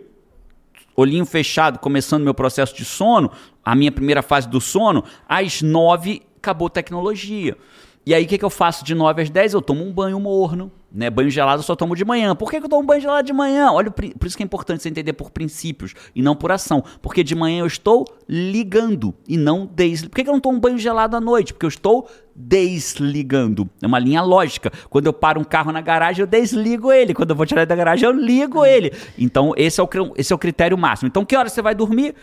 olhinho fechado, começando meu processo de sono, a minha primeira fase do sono, às 9 acabou tecnologia. E aí, o que, que eu faço de 9 às 10? Eu tomo um banho morno, né? Banho gelado eu só tomo de manhã. Por que, que eu tomo banho gelado de manhã? Olha, por isso que é importante você entender por princípios e não por ação. Porque de manhã eu estou ligando e não desligando. Por que, que eu não tomo banho gelado à noite? Porque eu estou desligando. É uma linha lógica. Quando eu paro um carro na garagem, eu desligo ele. Quando eu vou tirar da garagem, eu ligo ele. Então, esse é o, esse é o critério máximo. Então, que hora você vai dormir?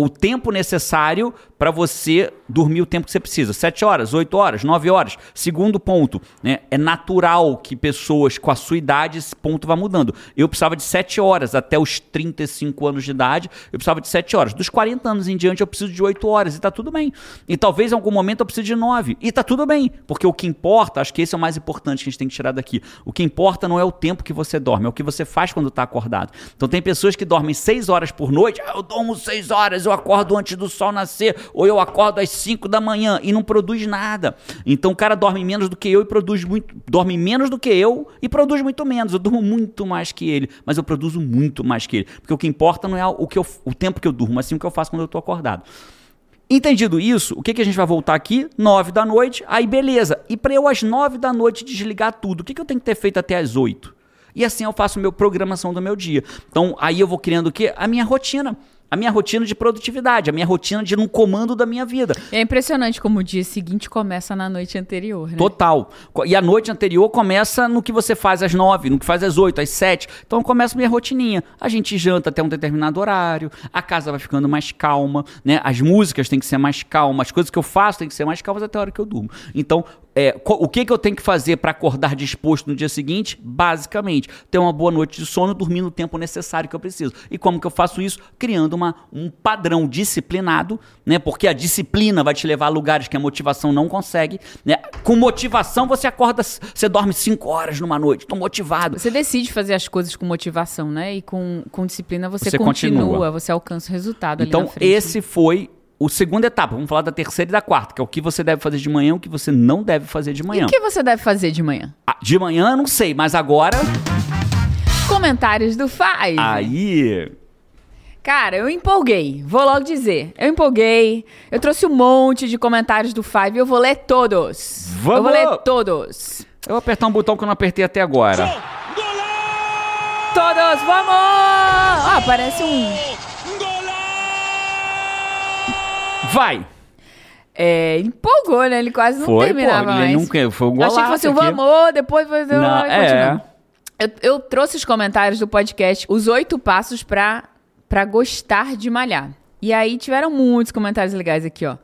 O tempo necessário para você dormir o tempo que você precisa. 7 horas, 8 horas, 9 horas. Segundo ponto, né? É natural que pessoas com a sua idade, esse ponto vá mudando. Eu precisava de 7 horas até os 35 anos de idade, eu precisava de 7 horas. Dos 40 anos em diante, eu preciso de 8 horas e tá tudo bem. E talvez em algum momento eu precise de 9 e tá tudo bem. Porque o que importa, acho que esse é o mais importante que a gente tem que tirar daqui. O que importa não é o tempo que você dorme, é o que você faz quando tá acordado. Então tem pessoas que dormem 6 horas por noite, ah, eu dormo 6 horas, eu acordo antes do sol nascer, ou eu acordo às 5 da manhã e não produz nada. Então o cara dorme menos do que eu e produz muito, dorme menos do que eu e produz muito menos. Eu durmo muito mais que ele, mas eu produzo muito mais que ele, porque o que importa não é o que eu, o tempo que eu durmo, mas sim o que eu faço quando eu tô acordado. Entendido isso, o que, que a gente vai voltar aqui? 9 da noite, aí beleza. E para eu às 9 da noite desligar tudo, o que, que eu tenho que ter feito até às 8? E assim eu faço meu programação do meu dia. Então aí eu vou criando o quê? A minha rotina. A minha rotina de produtividade, a minha rotina de um comando da minha vida. É impressionante como o dia seguinte começa na noite anterior, né? Total. E a noite anterior começa no que você faz às nove, no que faz às oito, às sete. Então começa minha rotininha. A gente janta até um determinado horário, a casa vai ficando mais calma, né? As músicas têm que ser mais calmas, as coisas que eu faço têm que ser mais calmas até a hora que eu durmo. Então, é, o que, que eu tenho que fazer para acordar disposto no dia seguinte? Basicamente, ter uma boa noite de sono, dormir no tempo necessário que eu preciso. E como que eu faço isso? Criando uma, um padrão disciplinado, né? Porque a disciplina vai te levar a lugares que a motivação não consegue, né? Com motivação você acorda, você dorme cinco horas numa noite, tô motivado. Você decide fazer as coisas com motivação, né? E com, com disciplina você, Você continua, continua. você alcança o resultado ali Então, frente. esse foi o segunda etapa. Vamos falar da terceira e da quarta, que é o que você deve fazer de manhã e o que você não deve fazer de E manhã. o que você deve fazer de manhã? Ah, De manhã não sei, mas agora Comentários do Five. aí Cara, eu empolguei. Vou logo dizer. Eu empolguei. Eu trouxe um monte de comentários do Five e eu vou ler todos. Eu vou Vamos! ler todos. eu vou apertar um botão que eu não apertei até agora. Todos, vamos! Ah, parece um. Vai! É, empolgou, né? Ele quase não Foi, terminava pô, ele mais. nunca foi um golaço achei que fosse um vamos, depois foi. Não, é. Eu, eu trouxe os comentários do podcast, os oito passos pra gostar de malhar. E aí tiveram muitos comentários legais aqui, ó.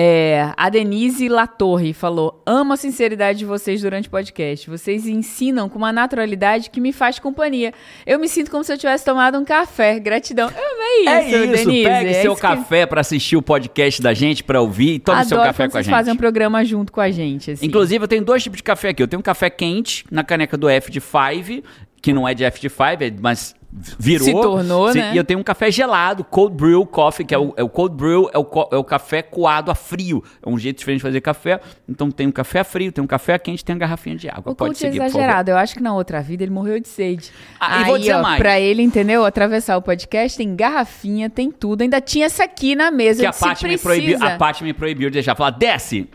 É, a Denise Latorre falou: Amo a sinceridade de vocês durante o podcast. Vocês ensinam com uma naturalidade que me faz companhia. Eu me sinto como se eu tivesse tomado um café. Gratidão. É isso, É isso, Denise. pegue é seu isso que- café pra assistir o podcast da gente, pra ouvir, e tome Adoro seu café com a gente. fazem um programa junto com a gente. Assim. Inclusive, eu tenho dois tipos de café aqui. Eu tenho um café quente na caneca do F de Five, que não é de F de Five, é- mas virou. Se tornou, né? E eu tenho um café gelado, cold brew coffee, que é o, é o cold brew, é o, é o café coado a frio. É um jeito diferente de fazer café. Então tem um café a frio, tem um café a quente, tem uma garrafinha de água. O Pode coach é seguir, favor. exagerado. Eu acho que na outra vida ele morreu de sede. Ah, e Aí, vou dizer ó, mais. pra ele, entendeu? Atravessar o podcast, tem garrafinha, tem tudo. Ainda tinha essa aqui na mesa. Que a se Paty me proibiu, a Paty me proibiu de deixar. Falar, desce!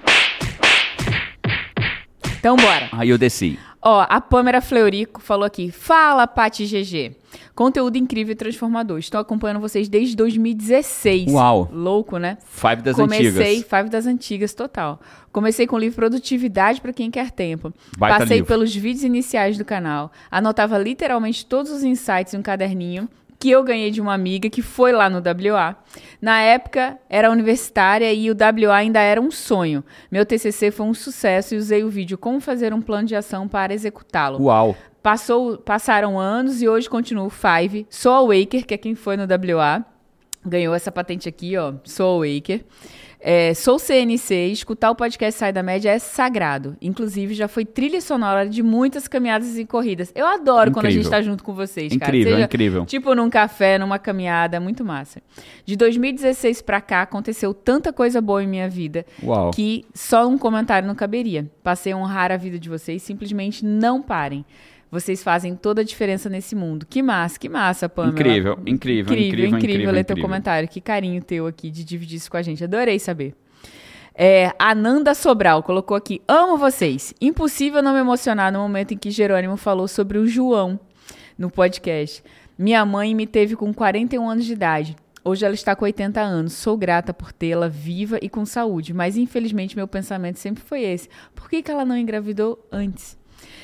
Então, bora. Aí eu desci. Ó, a Pâmera Fleurico falou aqui. Fala, Pati GG. Conteúdo incrível e transformador. Estou acompanhando vocês desde 2016. Uau. Louco, né? Five das Comecei, antigas. Five das antigas, total. Comecei com o livro Produtividade para quem quer tempo. Baita Passei livro. pelos vídeos iniciais do canal. Anotava literalmente todos os insights em um caderninho que eu ganhei de uma amiga que foi lá no WA. Na época, era universitária e o WA ainda era um sonho. Meu TCC foi um sucesso e usei o vídeo Como Fazer um Plano de Ação para Executá-lo. Uau. Passou, passaram anos e hoje continuo Five. Sou a Waker, que é quem foi no WA. Ganhou essa patente aqui, ó. Sou a Waker. É, sou CNC, escutar o podcast Sai da Média é sagrado. Inclusive, já foi trilha sonora de muitas caminhadas e corridas. Eu adoro quando a gente Incrível. tá junto com vocês, cara. Incrível, Seja, incrível. Tipo num café, numa caminhada, muito massa. De 2016 pra cá, aconteceu tanta coisa boa em minha vida Uau. que só um comentário não caberia. Passei a honrar a vida de vocês, simplesmente não parem. Vocês fazem toda a diferença nesse mundo. Que massa, que massa, Pamela. Incrível, incrível, Incrível, incrível, incrível, incrível, ler teu incrível. comentário. Que carinho teu aqui de dividir isso com a gente. Adorei saber. É, Ananda Sobral colocou aqui: Amo vocês. Impossível não me emocionar no momento em que Jerônimo falou sobre o João no podcast. Minha mãe me teve com 41 anos de idade. Hoje ela está com 80 anos. Sou grata por tê-la viva e com saúde, mas infelizmente meu pensamento sempre foi esse. Por que, que ela não engravidou antes?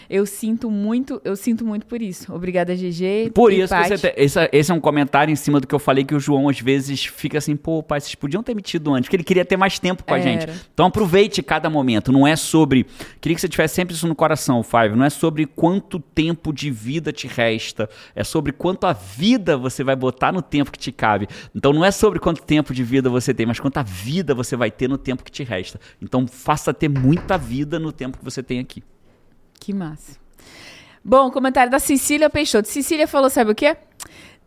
Eu sinto muito, eu sinto muito por isso. Obrigada, GG. Por isso que você esse, esse é um comentário em cima do que eu falei que o João às vezes fica assim, pô, pai, vocês podiam ter metido antes, porque ele queria ter mais tempo com a Era. gente. Então aproveite cada momento, não é sobre, queria que você tivesse sempre isso no coração, Five, não é sobre quanto tempo de vida te resta, é sobre quanto a vida você vai botar no tempo que te cabe. Então não é sobre quanto tempo de vida você tem, mas quanta vida você vai ter no tempo que te resta. Então faça ter muita vida no tempo que você tem aqui. Que massa. Bom, comentário da Cecília Peixoto. Cecília falou, sabe o quê?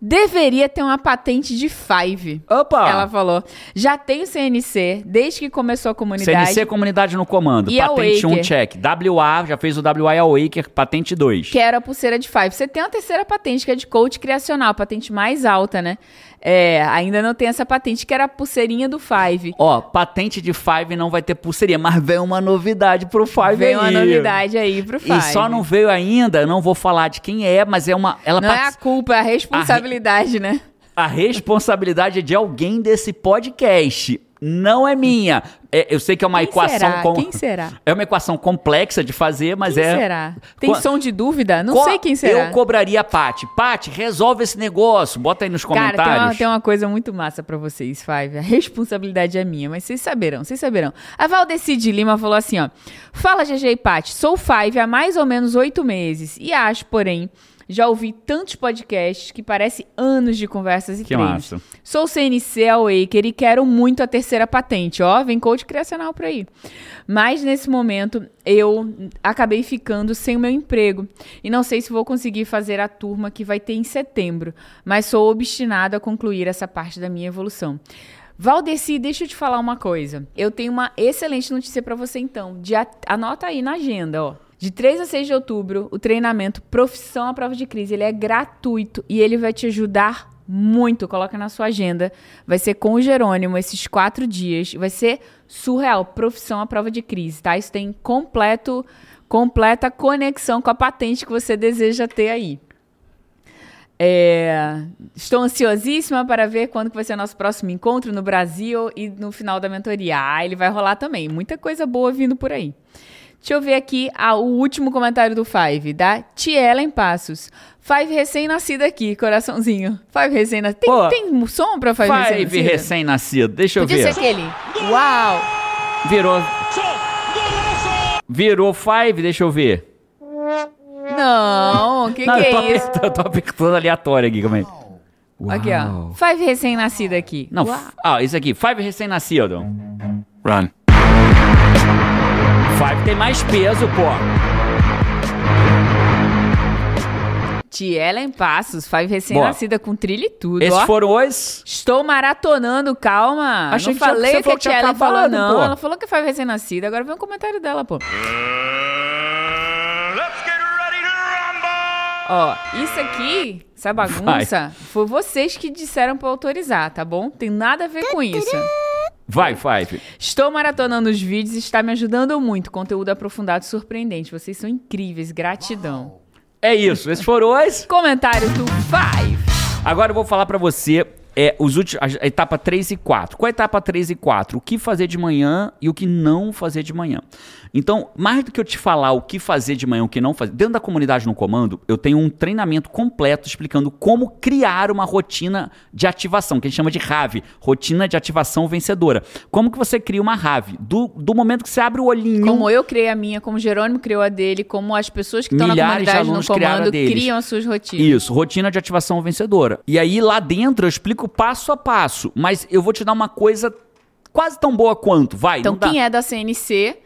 Deveria ter uma patente de Five. Opa! Ela falou. Já tenho CNC desde que começou a comunidade. CNC Comunidade no Comando. E patente 1 Waker? check. WA, já fez o WA e a Waker, patente 2. Quero a pulseira de Five. Você tem uma terceira patente, que é de coach criacional, patente mais alta, né? É, ainda não tem essa patente, que era a pulseirinha do Five. Ó, patente de Five não vai ter pulseirinha, mas veio uma novidade pro Five Veio aí. uma novidade aí pro Five. E só não veio ainda, não vou falar de quem é, mas é uma. Ela Não é a culpa, é a responsabilidade, né? a responsabilidade é de alguém desse podcast. Não é minha. É, eu sei que é uma Quem equação será? com- Quem será? É uma equação complexa de fazer, mas Quem é. será? Tem Qua- som de dúvida? Não Co- sei quem será. Eu cobraria a Paty. Paty, resolve esse negócio. Bota aí nos Cara, tem uma, comentários. tem uma coisa muito massa pra vocês, Five. A responsabilidade é minha, mas vocês saberão, vocês saberão. A Valdeci de Lima falou assim, ó. Fala, GG e Paty. Sou Five há mais ou menos oito meses. E acho, porém, já ouvi tantos podcasts que parece anos de conversas e Que treinos. massa. Sou CNC Awaker e quero muito a terceira patente. Ó, vem coach criacional por aí. Mas nesse momento eu acabei ficando sem o meu emprego e não sei se vou conseguir fazer a turma que vai ter em setembro, mas sou obstinado a concluir essa parte da minha evolução. Valdeci, deixa eu te falar uma coisa. Eu tenho uma excelente notícia pra você então. De anota aí na agenda, ó. De 3 a 6 de outubro, o treinamento Profissão à Prova de Crise, ele é gratuito e ele vai te ajudar muito. Coloca na sua agenda. Vai ser com o Jerônimo esses quatro dias. Vai ser surreal. Profissão à Prova de Crise, tá? Isso tem completo, completa conexão com a patente que você deseja ter aí. É, estou ansiosíssima para ver quando que vai ser o nosso próximo encontro no Brasil e no final da mentoria. Ah, ele vai rolar também. Muita coisa boa vindo por aí. Deixa eu ver aqui ah, o último comentário do Five, da Tiela em Passos. Five recém-nascida aqui, coraçãozinho. Five recém-nascida. Tem, Pô, tem som pra Five, Five recém-nascida? recém-nascido. Deixa eu Podia ver. ser aquele. Uau! Virou. Virou five, deixa eu ver. Não, o que, Não, que eu tô, é isso? apertando, eu tô apertando aleatório aqui, calma aí. Aqui, ó. Uau. Five recém-nascido aqui. Não, Uau. ah, isso aqui, Five recém-nascido. Run. Five tem mais peso, pô. Tia Ellen Passos, Five recém-nascida com trilha e tudo, Esses ó. foram os. Estou maratonando, calma. Achei não que falei que a que tinha Ellen falou, não. pô. Ela falou que foi recém-nascida. Agora vem um comentário dela, pô. Ó, isso aqui, essa bagunça, foi vocês que disseram pra eu autorizar, tá bom? Tem nada a ver com isso. Vai, Five. Estou maratonando os vídeos e está me ajudando muito. Conteúdo aprofundado e surpreendente. Vocês são incríveis. Gratidão. É isso, esses foram os. Comentário do Five. Agora eu vou falar pra você é, os últimos, a etapa 3 e 4. Qual é a etapa 3 e 4? O que fazer de manhã e o que não fazer de manhã. Então, mais do que eu te falar o que fazer de manhã o que não fazer, dentro da comunidade no comando, eu tenho um treinamento completo explicando como criar uma rotina de ativação, que a gente chama de RAV, rotina de ativação vencedora. Como que você cria uma RAV? Do, do momento que você abre o olhinho. Como eu criei a minha, como o Jerônimo criou a dele, como as pessoas que estão na comunidade no comando criam as suas rotinas. Isso, rotina de ativação vencedora. E aí lá dentro eu explico passo a passo, mas eu vou te dar uma coisa quase tão boa quanto, vai. Então, não dá. quem é da CNC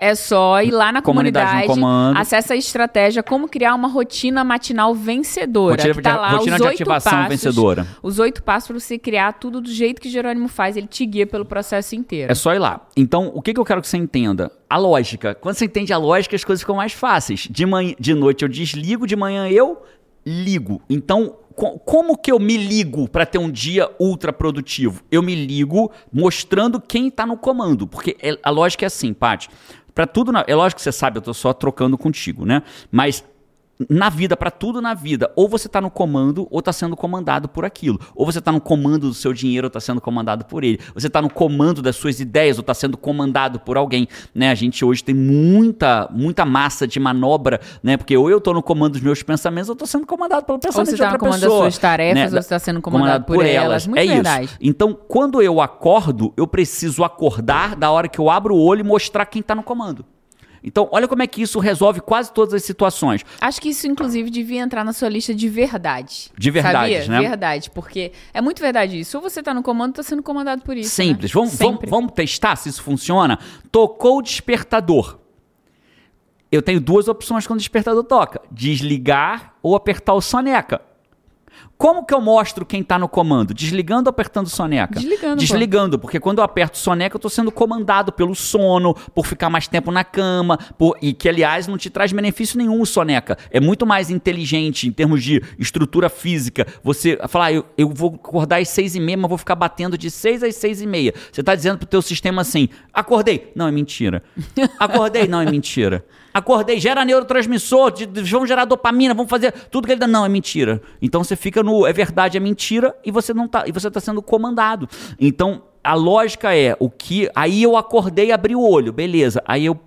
é só ir lá na Comunidade comunidade, acessa a estratégia como criar uma rotina matinal vencedora. Rotina que tá de- lá rotina os de oito ativação passos, vencedora. Os oito passos para você criar tudo do jeito que Jerônimo faz, ele te guia pelo processo inteiro. É só ir lá. Então, o que, que eu quero que você entenda? A lógica. Quando você entende a lógica, as coisas ficam mais fáceis. De, manhã, de noite eu desligo, de manhã eu ligo. Então, co- como que eu me ligo para ter um dia ultra produtivo? Eu me ligo mostrando quem está no comando. Porque é- a lógica é assim, Paty. Para tudo, na- é lógico que você sabe, eu tô só trocando contigo, né? Mas na vida, para tudo na vida, ou você tá no comando ou tá sendo comandado por aquilo. Ou você tá no comando do seu dinheiro ou tá sendo comandado por ele. Você tá no comando das suas ideias ou tá sendo comandado por alguém, né? A gente hoje tem muita muita massa de manobra, né? Porque ou eu tô no comando dos meus pensamentos ou tô sendo comandado pelo Ou pensamento você de está outra no comando das pessoa. suas tarefas, né? ou você está sendo comandado, por, elas. Muito é verdade. isso. Então, quando eu acordo, eu preciso acordar da hora que eu abro o olho e mostrar quem tá no comando. Então, olha como é que isso resolve quase todas as situações. Acho que isso, inclusive, devia entrar na sua lista de verdade. De verdades, sabia? né? Verdade, porque é muito verdade isso. Ou você tá no comando, tá sendo comandado por isso. Simples. né? Vamos, vamos, vamos testar se isso funciona? Tocou o despertador. Eu tenho duas opções quando o despertador toca: desligar ou apertar o soneca. Como que eu mostro quem tá no comando? Desligando ou apertando soneca? Desligando, pô. Desligando, porque quando eu aperto soneca, eu tô sendo comandado pelo sono, por ficar mais tempo na cama, por- e que, aliás, não te traz benefício nenhum soneca. É muito mais inteligente em termos de estrutura física. Você falar, ah, eu, eu vou acordar às seis e meia, mas vou ficar batendo de seis às seis e meia. Você tá dizendo pro teu sistema assim, acordei. Não, é mentira. Acordei, não, é mentira. Acordei, gera neurotransmissor, vamos gerar dopamina, vamos fazer tudo que ele dá. Não, é mentira. Então você fica no é verdade, é mentira, e você não tá. E você tá sendo comandado. Então, a lógica é o que. Aí eu acordei, abri o olho, beleza. Aí eu,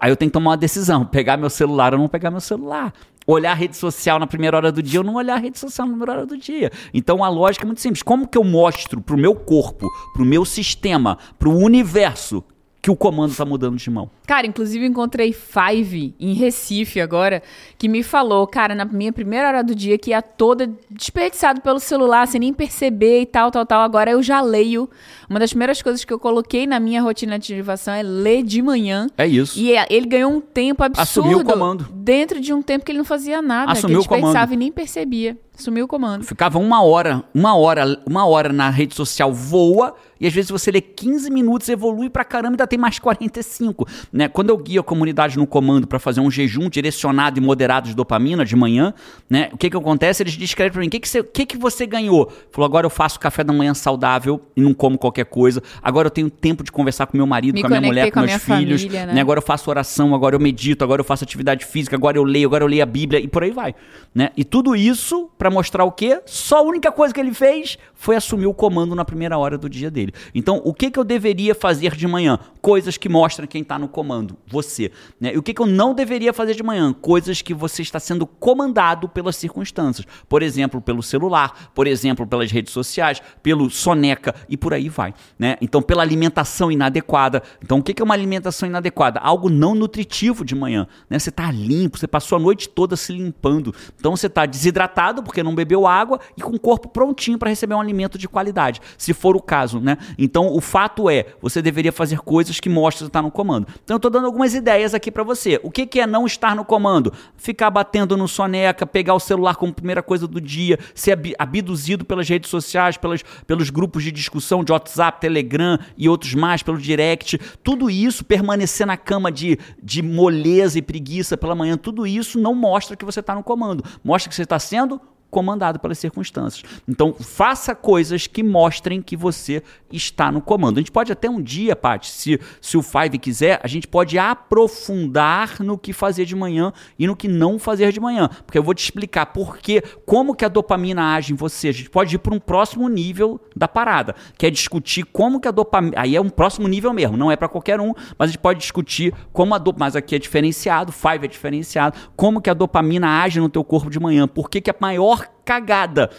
aí eu tenho que tomar uma decisão: pegar meu celular ou não pegar meu celular. Olhar a rede social na primeira hora do dia ou não olhar a rede social na primeira hora do dia. Então a lógica é muito simples. Como que eu mostro pro meu corpo, pro meu sistema, pro universo que o comando tá mudando de mão? Cara, inclusive encontrei Five em Recife agora, que me falou, cara, na minha primeira hora do dia, que ia toda desperdiçado pelo celular, sem nem perceber e tal, tal, tal. Agora eu já leio. Uma das primeiras coisas que eu coloquei na minha rotina de ativação é ler de manhã. É isso. E é- ele ganhou um tempo absurdo. Assumiu o comando. Dentro de um tempo que ele não fazia nada. Assumiu que o comando. ele desperdiçava e nem percebia. Assumiu o comando. Ficava uma hora, uma hora, uma hora na rede social voa, e às vezes você lê 15 minutos, evolui pra caramba e ainda tem mais 45. Né? Quando eu guio a comunidade no comando pra fazer um jejum direcionado e moderado de dopamina de manhã, né? O que que acontece? Eles descrevem pra mim, o que que, você, que que você ganhou? Falou, agora eu faço café da manhã saudável e não como qualquer coisa. Agora eu tenho tempo de conversar com meu marido, Me com a minha mulher, com com meus filhos. família, né? né? Agora eu faço oração, agora eu medito, agora eu faço atividade física, agora eu leio, agora eu leio a Bíblia e por aí vai. Né? E tudo isso pra mostrar o quê? Só a única coisa que ele fez foi assumir o comando na primeira hora do dia dele. Então, o que, que eu deveria fazer de manhã? Coisas que mostram quem está no comando, você. Né? E o que, que eu não deveria fazer de manhã? Coisas que você está sendo comandado pelas circunstâncias. Por exemplo, pelo celular, por exemplo, pelas redes sociais, pelo soneca e por aí vai. Né? Então, pela alimentação inadequada. Então, o que, que é uma alimentação inadequada? Algo não nutritivo de manhã. Né? Você está limpo, você passou a noite toda se limpando. Então, você está desidratado porque não bebeu água e com o corpo prontinho para receber um alimento de qualidade, se for o caso, né? Então, o fato é, você deveria fazer coisas que mostram está no comando. Então, eu estou dando algumas ideias aqui para você. O que, que é não estar no comando? Ficar batendo no soneca, pegar o celular como primeira coisa do dia, ser abduzido pelas redes sociais, pelas, pelos grupos de discussão de WhatsApp, Telegram e outros mais, pelo direct. Tudo isso, permanecer na cama de, de moleza e preguiça pela manhã, tudo isso não mostra que você está no comando. Mostra que você está sendo comandado pelas circunstâncias. Então, faça coisas que mostrem que você está no comando. A gente pode até um dia, Paty, se, se o Five quiser, a gente pode aprofundar no que fazer de manhã e no que não fazer de manhã. Porque eu vou te explicar por quê, como que a dopamina age em você. A gente pode ir para um próximo nível da parada, que é discutir como que a dopamina... Aí é um próximo nível mesmo, não é para qualquer um, mas a gente pode discutir como a dopamina... Mas aqui é diferenciado, Five é diferenciado, como que a dopamina age no teu corpo de manhã, por que que a maior cagada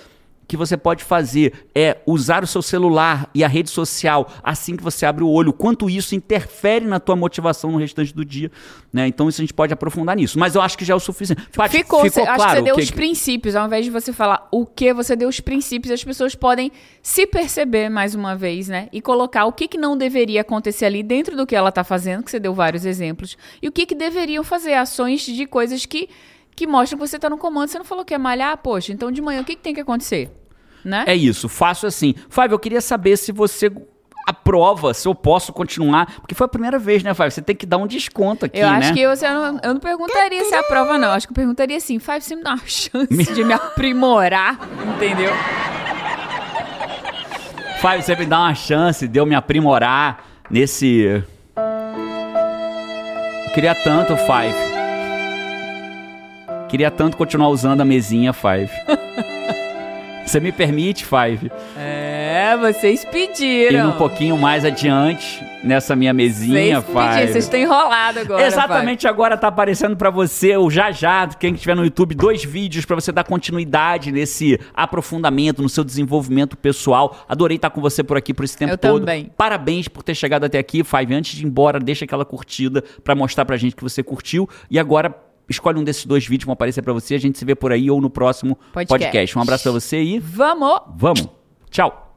que você pode fazer é usar o seu celular e a rede social assim que você abre o olho, quanto isso interfere na tua motivação no restante do dia, né? Então isso a gente pode aprofundar nisso, mas eu acho que já é o suficiente. Paty, ficou, ficou claro, acho que você deu que... os princípios, ao invés de você falar o que, você deu os princípios, as pessoas podem se perceber mais uma vez, né? E colocar o que, que não deveria acontecer ali dentro do que ela está fazendo, que você deu vários exemplos, e o que, que deveriam fazer, ações de coisas que que mostra que você está no comando. Você não falou que é malhar? Poxa, então de manhã o que, que tem que acontecer? Né? É isso, faço assim. Fábio, eu queria saber se você aprova, se eu posso continuar. Porque foi a primeira vez, né, Fábio? Você tem que dar um desconto aqui, eu né? acho que eu, eu, não, eu não perguntaria se aprova, não. Acho que eu perguntaria assim, Fábio, você me dá uma chance de me aprimorar, entendeu? Fábio, você me dá uma chance de eu me aprimorar nesse... Eu queria tanto, Five. Queria tanto continuar usando a mesinha Five. Você me permite, Five? É, vocês pediram. Ir um pouquinho mais adiante nessa minha mesinha, vocês Five. Pediram, vocês estão enrolados agora. Exatamente, Five. agora tá aparecendo para você o já já, quem estiver no YouTube, dois vídeos para você dar continuidade nesse aprofundamento, no seu desenvolvimento pessoal. Adorei estar com você por aqui por esse tempo Eu todo. Também. Parabéns por ter chegado até aqui, Five. Antes de ir embora, deixa aquela curtida para mostrar pra gente que você curtiu. E agora Escolhe um desses dois vídeos que vão aparecer para você. A gente se vê por aí ou no próximo podcast. podcast. Um abraço para você e. Vamos! Vamos! Tchau!